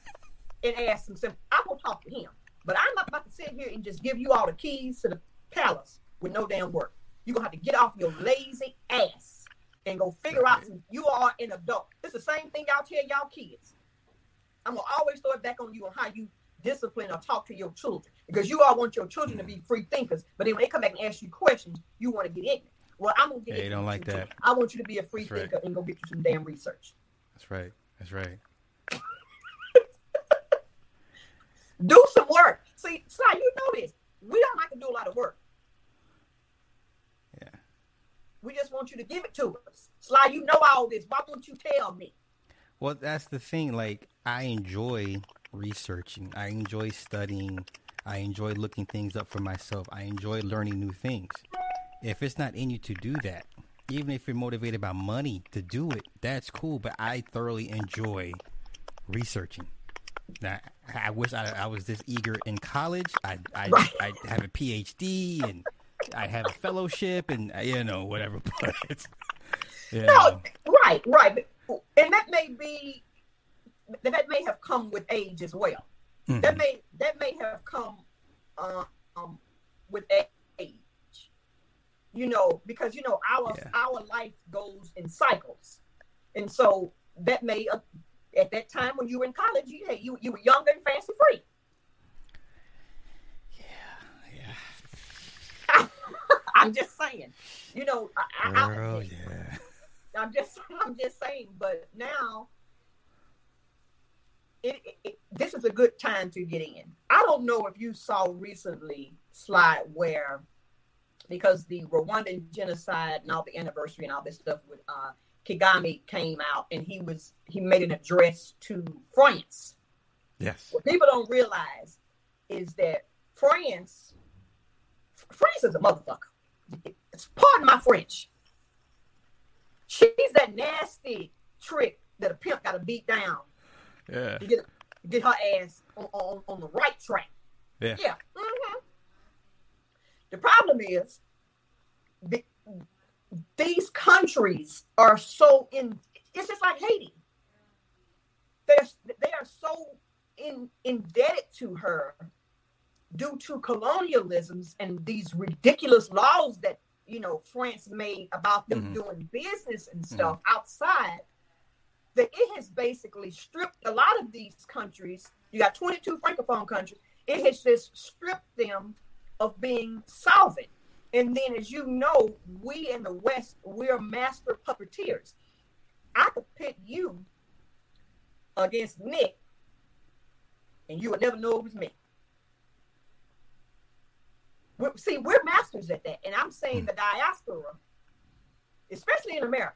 S2: and asked him something, I'm gonna talk to him. But I'm not about to sit here and just give you all the keys to the palace with no damn work. You're gonna have to get off your lazy ass and go figure out some, you are an adult. It's the same thing y'all tell y'all kids. I'm gonna always throw it back on you on how you discipline or talk to your children. Because you all want your children to be free thinkers, but then when they come back and ask you questions, you want to get ignorant. Well, I'm gonna get
S1: They don't like that.
S2: I want you to be a free
S1: That's right.
S2: thinker and go get you some damn research.
S1: that's right. That's right.
S2: Do some work. See, Sly, you know this. We don't like to do a lot of work.
S1: Yeah.
S2: We just want you to give it to us. Sly, you know all this. Why won't you tell me?
S1: Well, that's the thing. Like, I enjoy researching. I enjoy studying. I enjoy looking things up for myself. I enjoy learning new things. If it's not in you to do that, even if you're motivated by money to do it, that's cool. But I thoroughly enjoy researching. Now, I wish I, I was this eager in college. I I I have a PhD and I have a fellowship and uh, you know whatever. But
S2: No, right, right. And that may be that may have come with age as well.
S1: mhm.
S2: That may that may have come uh, um, with age. You know, because you know our
S1: Yeah.
S2: our life goes in cycles, and so that may uh, at that time when you were in college, you hey, you you were younger and fancy free.
S1: yeah. Yeah.
S2: I'm just saying, you know, I, I, I-
S1: yeah.
S2: I'm just I'm just saying, but now it, it, this is a good time to get in. I don't know if you saw recently slide where because the Rwandan genocide and all the anniversary and all this stuff with uh Kagame came out and he was he made an address to France.
S1: Yes.
S2: What people don't realize is that France France is a motherfucker. It's pardon my French. She's that nasty trick that a pimp got to beat down
S1: Yeah.
S2: to get get her ass on, on, on the right track.
S1: Yeah.
S2: Yeah. Mm-hmm. The problem is the, these countries are so in. It's just like Haiti. They're they are so in indebted to her due to colonialisms and these ridiculous laws that you know France made about them
S1: Mhm.
S2: doing business and stuff outside. That it has basically stripped a lot of these countries. You got 22 francophone countries. It has just stripped them of being solvent. And then, as you know, we in the West, we're master puppeteers. I could pit you against Nick, and you would never know it was me. we see, we're masters at that. And I'm saying hmm. the diaspora, especially in America,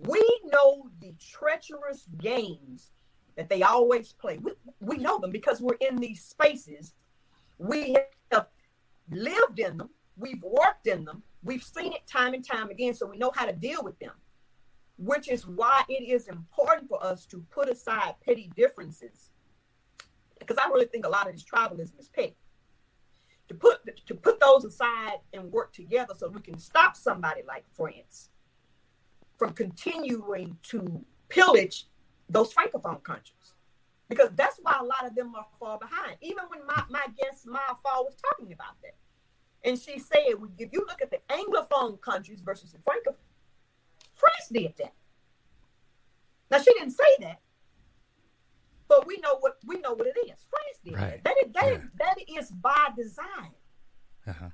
S2: we know the treacherous games that they always play. We, we know them because we're in these spaces. We have lived in them. We've worked in them. We've seen it time and time again, so we know how to deal with them. Which is why it is important for us to put aside petty differences, because I really think a lot of this tribalism is petty. To put to put those aside and work together so we can stop somebody like France from continuing to pillage those francophone countries because that's why a lot of them are far behind. Even when my, my guest Maya Fall was talking about that. And she said, if you look at the Anglophone countries versus the Francophone, France did that. Now she didn't say that, but we know what we know what it is. France did right. that. That is, that, yeah. is, that is by design. Uh-huh.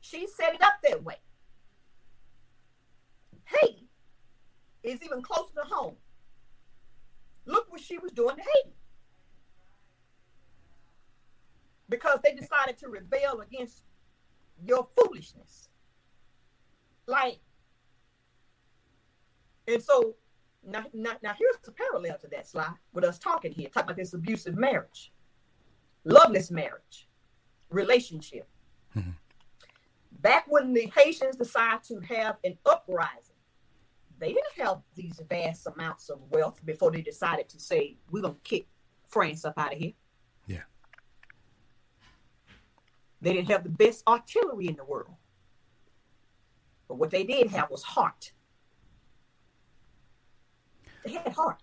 S2: She set it up that way. Haiti is even closer to home. Look what she was doing to Haiti. Because they decided to rebel against your foolishness. Like, and so now, now, now here's the parallel to that slide with us talking here, talking about this abusive marriage, loveless marriage, relationship. Mm-hmm. Back when the Haitians decided to have an uprising, they didn't have these vast amounts of wealth before they decided to say, we're going to kick France up out of here.
S1: Yeah.
S2: They didn't have the best artillery in the world. But what they did have was heart. They had heart.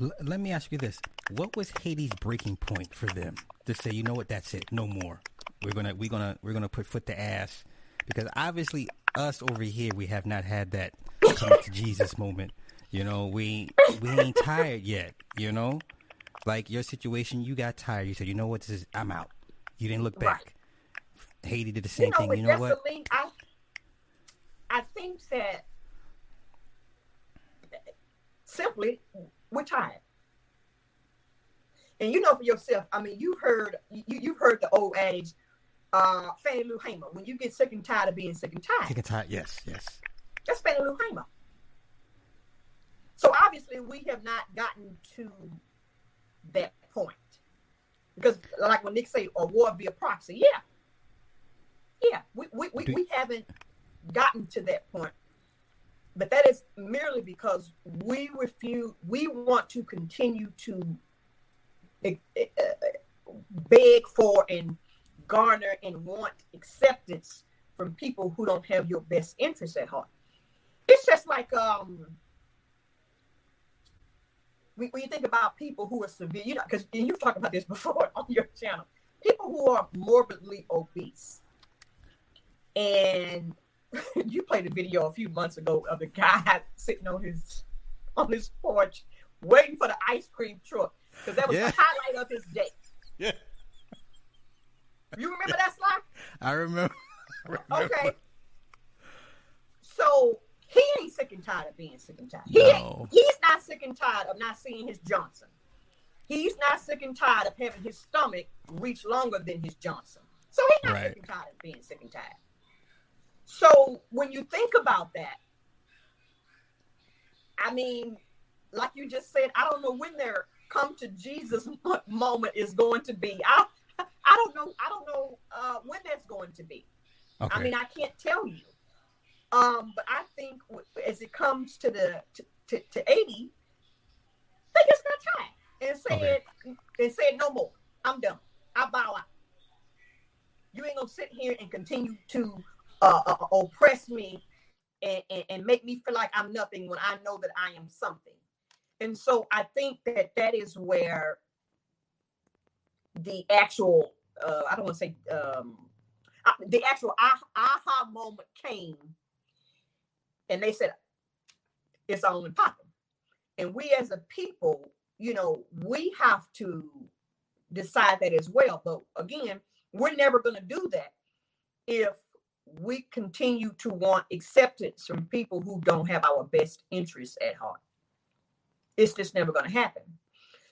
S1: L- let me ask you this: What was Haiti's breaking point for them to say, you know what, that's it, no more. We're gonna we're gonna we're gonna put foot to ass because obviously us over here we have not had that come to Jesus moment. You know, we we ain't tired yet. You know, like your situation, you got tired. You said, you know what, this is I'm out. You didn't look back. Right. Haiti did the same you know, thing. You know what?
S2: I, I think that simply we're tired. And you know for yourself, I mean, you heard you you've heard the old adage, uh, Fannie Lou Hamer. When you get sick and tired of being sick and tired.
S1: Sick and tired, yes, yes.
S2: That's Fannie Lou Hamer. So obviously we have not gotten to that point. Because like when Nick say a war via proxy, yeah. Yeah, we, we, we, we haven't gotten to that point. But that is merely because we refuse, we want to continue to uh, beg for and garner and want acceptance from people who don't have your best interests at heart. It's just like um when, you think about people who are severe, you know, because you've talked about this before on your channel, people who are morbidly obese. And you played a video a few months ago of the guy sitting on his on his porch waiting for the ice cream truck because that was yeah. the highlight of his day.
S1: Yeah.
S2: You remember that slide?
S1: I remember.
S2: I remember. Okay. So he ain't sick and tired of being sick and tired. He no. he's not sick and tired of not seeing his Johnson. He's not sick and tired of having his stomach reach longer than his Johnson. So he's not right. sick and tired of being sick and tired. So when you think about that, I mean, like you just said, I don't know when their come to Jesus moment is going to be. I I don't know. I don't know uh, when that's going to be. Okay. I mean, I can't tell you. Um, but I think as it comes to the to, to, to Haiti, they just got tired and said okay. and said no more. I'm done. I bow out. You ain't gonna sit here and continue to uh, uh, oppress me and, and, and make me feel like I'm nothing when I know that I am something. And so I think that that is where the actual, uh, I don't want to say, um, uh, the actual aha moment came. And they said, it's only popping. And we as a people, you know, we have to decide that as well. But again, we're never going to do that if we continue to want acceptance from people who don't have our best interests at heart. It's just never going to happen.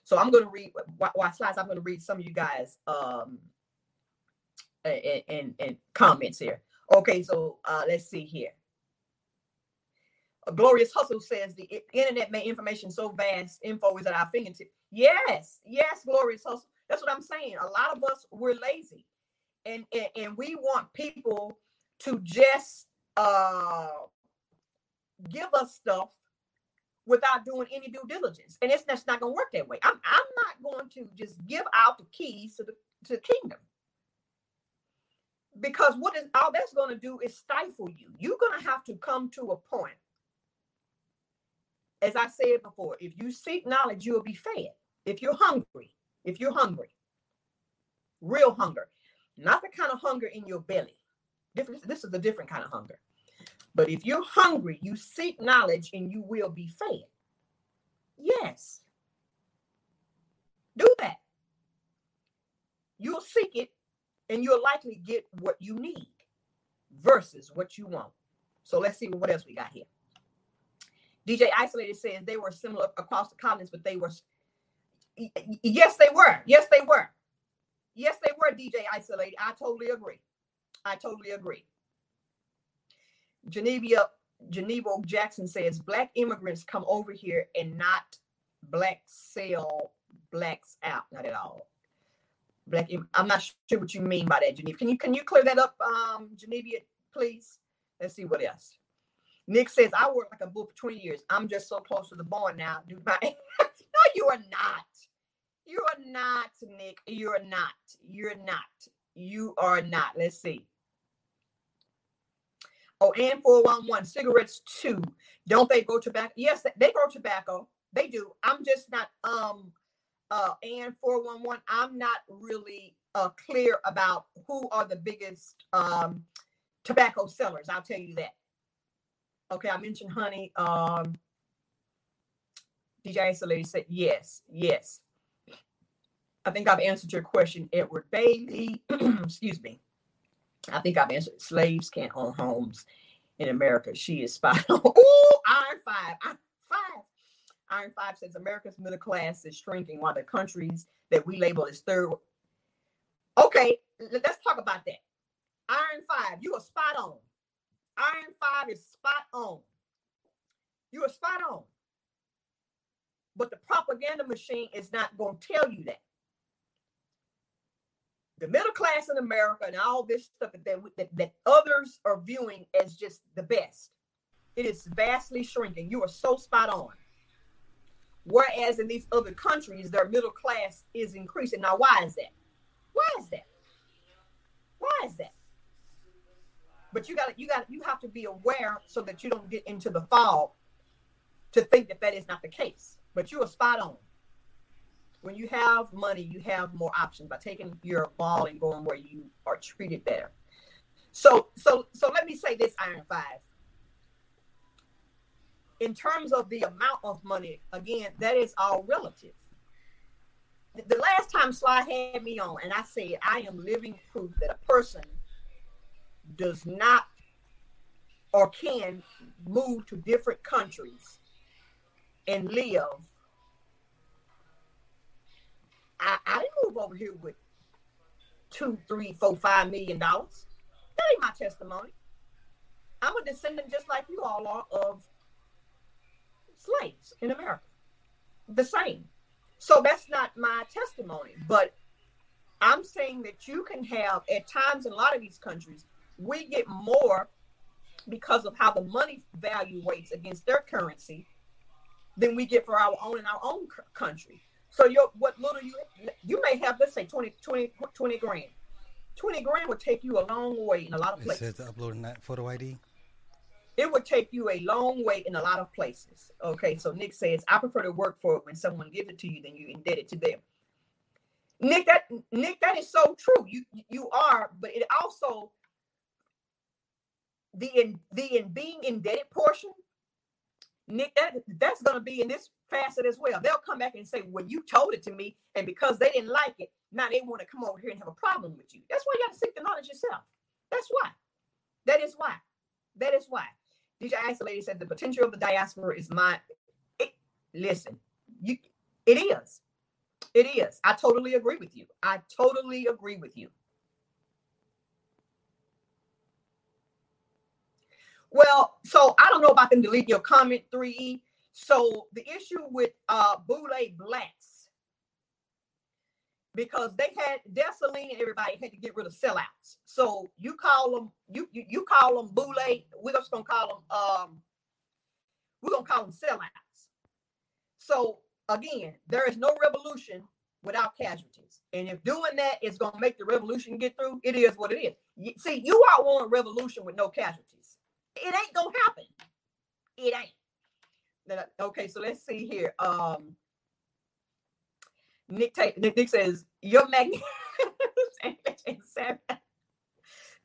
S2: So I'm going to read why slides. I'm going to read some of you guys um and, and, and comments here. Okay, so uh, let's see here. Glorious hustle says the internet made information so vast, info is at our fingertips. Yes, yes, glorious hustle. That's what I'm saying. A lot of us we're lazy, and and, and we want people to just uh, give us stuff without doing any due diligence. And it's that's not going to work that way. I'm, I'm not going to just give out the keys to the to the kingdom. Because what is all that's going to do is stifle you. You're going to have to come to a point. As I said before, if you seek knowledge, you'll be fed. If you're hungry, if you're hungry, real hunger, not the kind of hunger in your belly. Different, this is a different kind of hunger. But if you're hungry, you seek knowledge and you will be fed. Yes. Do that. You'll seek it and you'll likely get what you need versus what you want. So let's see what else we got here. DJ Isolated says they were similar across the continents, but they were. Yes, they were. Yes, they were. Yes, they were. DJ Isolated. I totally agree. I totally agree. Geneva Geneva Jackson says black immigrants come over here and not black sell blacks out. Not at all. Black. I'm not sure what you mean by that, Geneva. Can you can you clear that up, um, Geneva, please? Let's see what else. Nick says, I worked like a bull for 20 years. I'm just so close to the bone now. Dude, no, you are not. You are not, Nick. You are not. You're not. You are not. Let's see. Oh, and 411 cigarettes too. Don't they grow tobacco? Yes, they grow tobacco. They do. I'm just not um uh and 411. I'm not really uh clear about who are the biggest um tobacco sellers. I'll tell you that. Okay, I mentioned honey. Um, DJ Isolate said yes, yes. I think I've answered your question, Edward Bailey. Excuse me. I think I've answered. Slaves can't own homes in America. She is spot on. Oh, Iron Five. Iron Five. Iron Five says America's middle class is shrinking while the countries that we label as third. Okay, let's talk about that. Iron Five, you are spot on. Iron 5 is spot on. You are spot on. But the propaganda machine is not going to tell you that. The middle class in America and all this stuff that, that, that others are viewing as just the best, it is vastly shrinking. You are so spot on. Whereas in these other countries, their middle class is increasing. Now, why is that? Why is that? Why is that? But you got you got you have to be aware so that you don't get into the fall to think that that is not the case. But you are spot on. When you have money, you have more options by taking your ball and going where you are treated better. So so so let me say this, Iron Five. In terms of the amount of money, again, that is all relative. The last time Sly had me on, and I said I am living proof that a person does not or can move to different countries and live. I, I didn't move over here with two, three, four, five million dollars. That ain't my testimony. I'm a descendant just like you all are of slaves in America. The same. So that's not my testimony. But I'm saying that you can have, at times in a lot of these countries, we get more because of how the money value weights against their currency than we get for our own in our own country. So your what little you you may have, let's say 20, 20, 20 grand. 20 grand would take you a long way in a lot of places.
S1: It says to upload that photo ID.
S2: It would take you a long way in a lot of places. Okay, so Nick says, I prefer to work for it when someone gives it to you than you indebted to them. Nick, that Nick, that is so true. You you are, but it also the in the in being indebted portion, Nick, that, that's going to be in this facet as well. They'll come back and say, "Well, you told it to me, and because they didn't like it, now they want to come over here and have a problem with you." That's why you got to seek the knowledge yourself. That's why. That is why. That is why. DJ Isolated said the potential of the diaspora is my. It, listen, you. It is. It is. I totally agree with you. I totally agree with you. Well, so I don't know about them deleting your comment 3E. So the issue with uh Boule Blacks, because they had Dessalines and everybody had to get rid of sellouts. So you call them, you you, you call them Boule, we're just gonna call them um we're gonna call them sellouts. So again, there is no revolution without casualties. And if doing that is going to make the revolution get through, it is what it is. See, you all want a revolution with no casualties. It ain't gonna happen. It ain't. Okay, so let's see here. Um, Nick, Nick, Nick says, You're magnificent.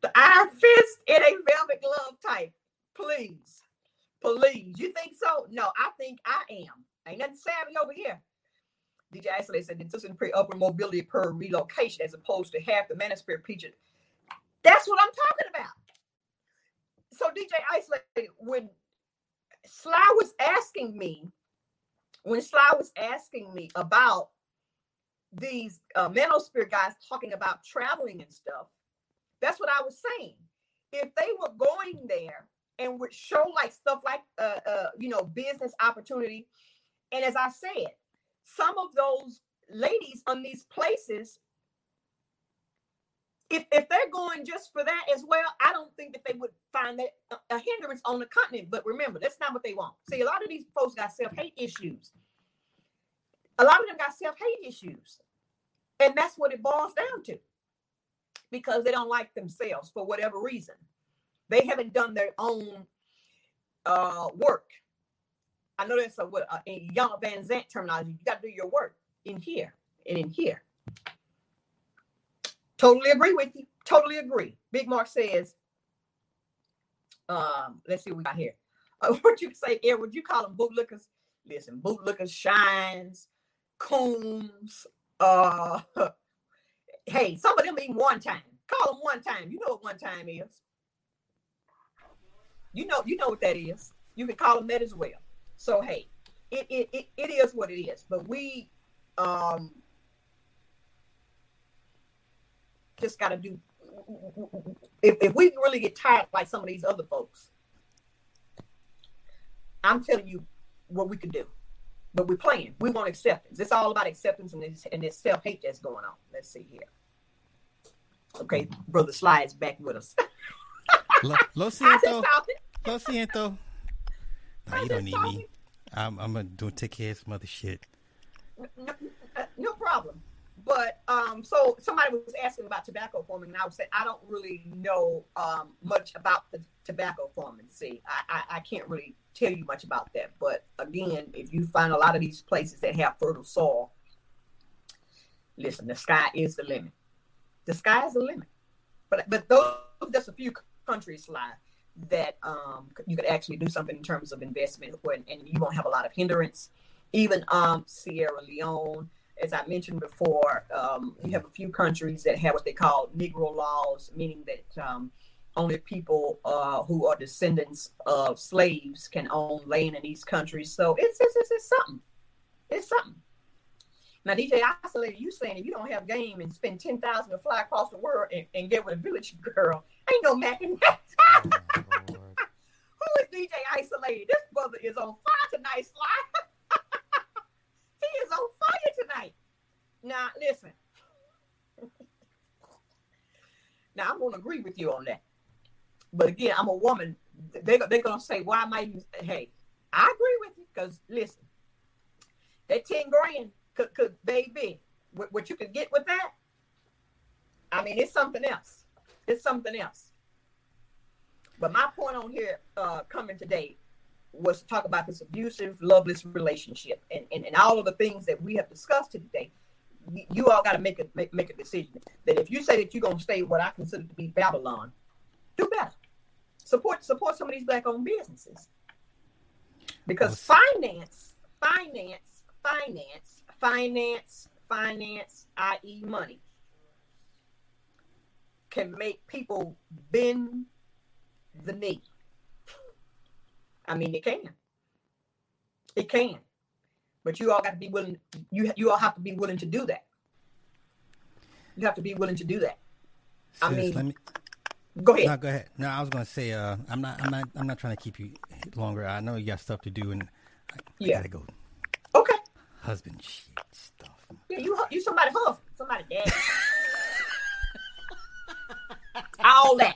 S2: the iron fist in a velvet glove type. Please. Please. You think so? No, I think I am. Ain't nothing savvy over here. DJ Isolated said the pre upper mobility per relocation as opposed to half the manosphere preacher. That's what I'm talking about. So DJ Isolated, when Sly was asking me, when Sly was asking me about these uh, manosphere guys talking about traveling and stuff, that's what I was saying. If they were going there and would show like stuff like uh, uh you know business opportunity, and as I said, some of those ladies on these places if, if they're going just for that as well, I don't think that they would find that a, a hindrance on the continent. But remember, that's not what they want. See, a lot of these folks got self hate issues. A lot of them got self hate issues. And that's what it boils down to because they don't like themselves for whatever reason. They haven't done their own uh, work. I know that's a, uh, in Iyanla Vanzant terminology. You got to do your work in here and in here. Totally agree with you. Totally agree. Big Mark says, um, let's see what we got here. Uh, what you say? Would you call them bootlickers? Listen, bootlickers, shines, coons. Uh, hey, some of them even one time. Call them one time. You know what one time is. You know, you know what that is. You can call them that as well. So hey, it it, it, it is what it is. But we um just got to do. If, if we really get tired like some of these other folks, I'm telling you what we can do. But we're playing. We want acceptance. It's all about acceptance and this, and this self hate that's going on. Let's see here. Okay, brother Sly's back with us.
S1: lo, lo siento. Lo siento. No, you don't need me. I'm, I'm gonna do take care of some other shit.
S2: No, uh, no problem. But um, so somebody was asking about tobacco farming, and I would say I don't really know um, much about the tobacco farming. See, I, I, I can't really tell you much about that. But again, if you find a lot of these places that have fertile soil, listen, the sky is the limit. The sky is the limit. But but those just a few countries lie that um, you could actually do something in terms of investment, and, and you won't have a lot of hindrance. Even um, Sierra Leone, as I mentioned before, um, you have a few countries that have what they call Negro laws, meaning that um, only people uh, who are descendants of slaves can own land in these countries. So it's it's, it's, it's something. It's something. Now, DJ Isolated, you saying if you don't have game and spend ten thousand to fly across the world and, and, get with a village girl, ain't no macking. oh, Who is DJ Isolated? This brother is on fire tonight, Sly. he is on tonight. Now, listen. now, I'm going to agree with you on that. But again, I'm a woman. They, they're going to say, why am I? Hey, I agree with you because listen, that 10 grand could, could baby, what, what you could get with that, I mean, it's something else. It's something else. But my point on here uh, coming today was to talk about this abusive, loveless relationship and, and, and all of the things that we have discussed today. You all got to make a make, make a decision that if you say that you're going to stay what I consider to be Babylon, do better. Support support some of these black owned businesses because finance, finance, finance, finance, finance, i.e., money, can make people bend the knee I mean, it can. It can. But you all got to be willing. You you all have to be willing to do that. You have to be willing to do that. Sis, I mean, me, go ahead.
S1: No, go ahead. No, I was going to say, uh, I'm not, I'm not, I'm not trying to keep you longer. I know you got stuff to do, and I, yeah. I gotta go.
S2: Okay.
S1: Husband shit stuff.
S2: Yeah, you, you somebody husband, somebody dad. All that.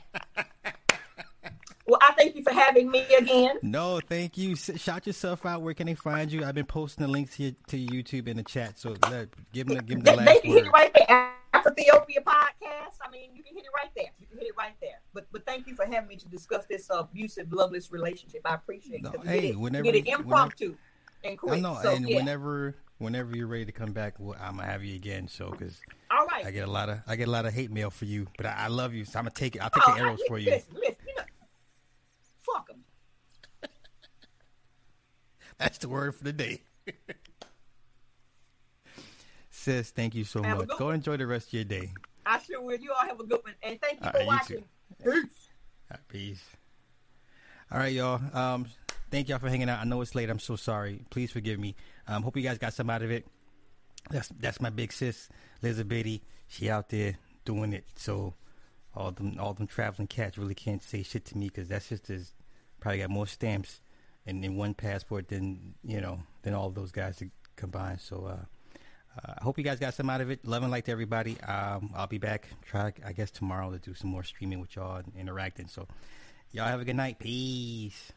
S2: Well, I thank you for having me again.
S1: No, thank you. Shout yourself out. Where can they find you? I've been posting the links to, to YouTube in the chat, so let, give them, give them the
S2: they,
S1: last
S2: They can
S1: word.
S2: hit it right there. After Ethiopia podcast, I mean, you can hit it right there. You can hit it right there. But but thank you for having me to discuss this abusive, loveless relationship. I appreciate it. No, hey,
S1: we whenever
S2: get it impromptu whenever, and quick.
S1: I know,
S2: so,
S1: and
S2: yeah.
S1: whenever whenever you're ready to come back, well, I'm gonna have you again. So, because
S2: All right.
S1: I get a lot of I get a lot of hate mail for you, but I, I love you, so I'm gonna take it. I'll take
S2: Oh,
S1: the arrows
S2: I-
S1: for you.
S2: Listen, listen, fuck them.
S1: That's the word for the day. Sis, thank you so
S2: Have
S1: much. Go
S2: one.
S1: enjoy the rest of your day.
S2: I sure will. You all have a good one, and thank you
S1: All
S2: for
S1: right, you
S2: watching. Peace.
S1: All right, Peace. All right, y'all. Um, thank y'all for hanging out. I know it's late. I'm so sorry. Please forgive me. Um, hope you guys got some out of it. That's that's my big sis, Elizabeth. She out there doing it. So all them all them traveling cats really can't say shit to me because that sister's probably got more stamps in, in one passport than you know than all those guys combined. So uh, uh, I hope you guys got some out of it. Love and light to everybody. Um, I'll be back. Try I guess tomorrow to do some more streaming with y'all and interacting. So y'all have a good night. Peace.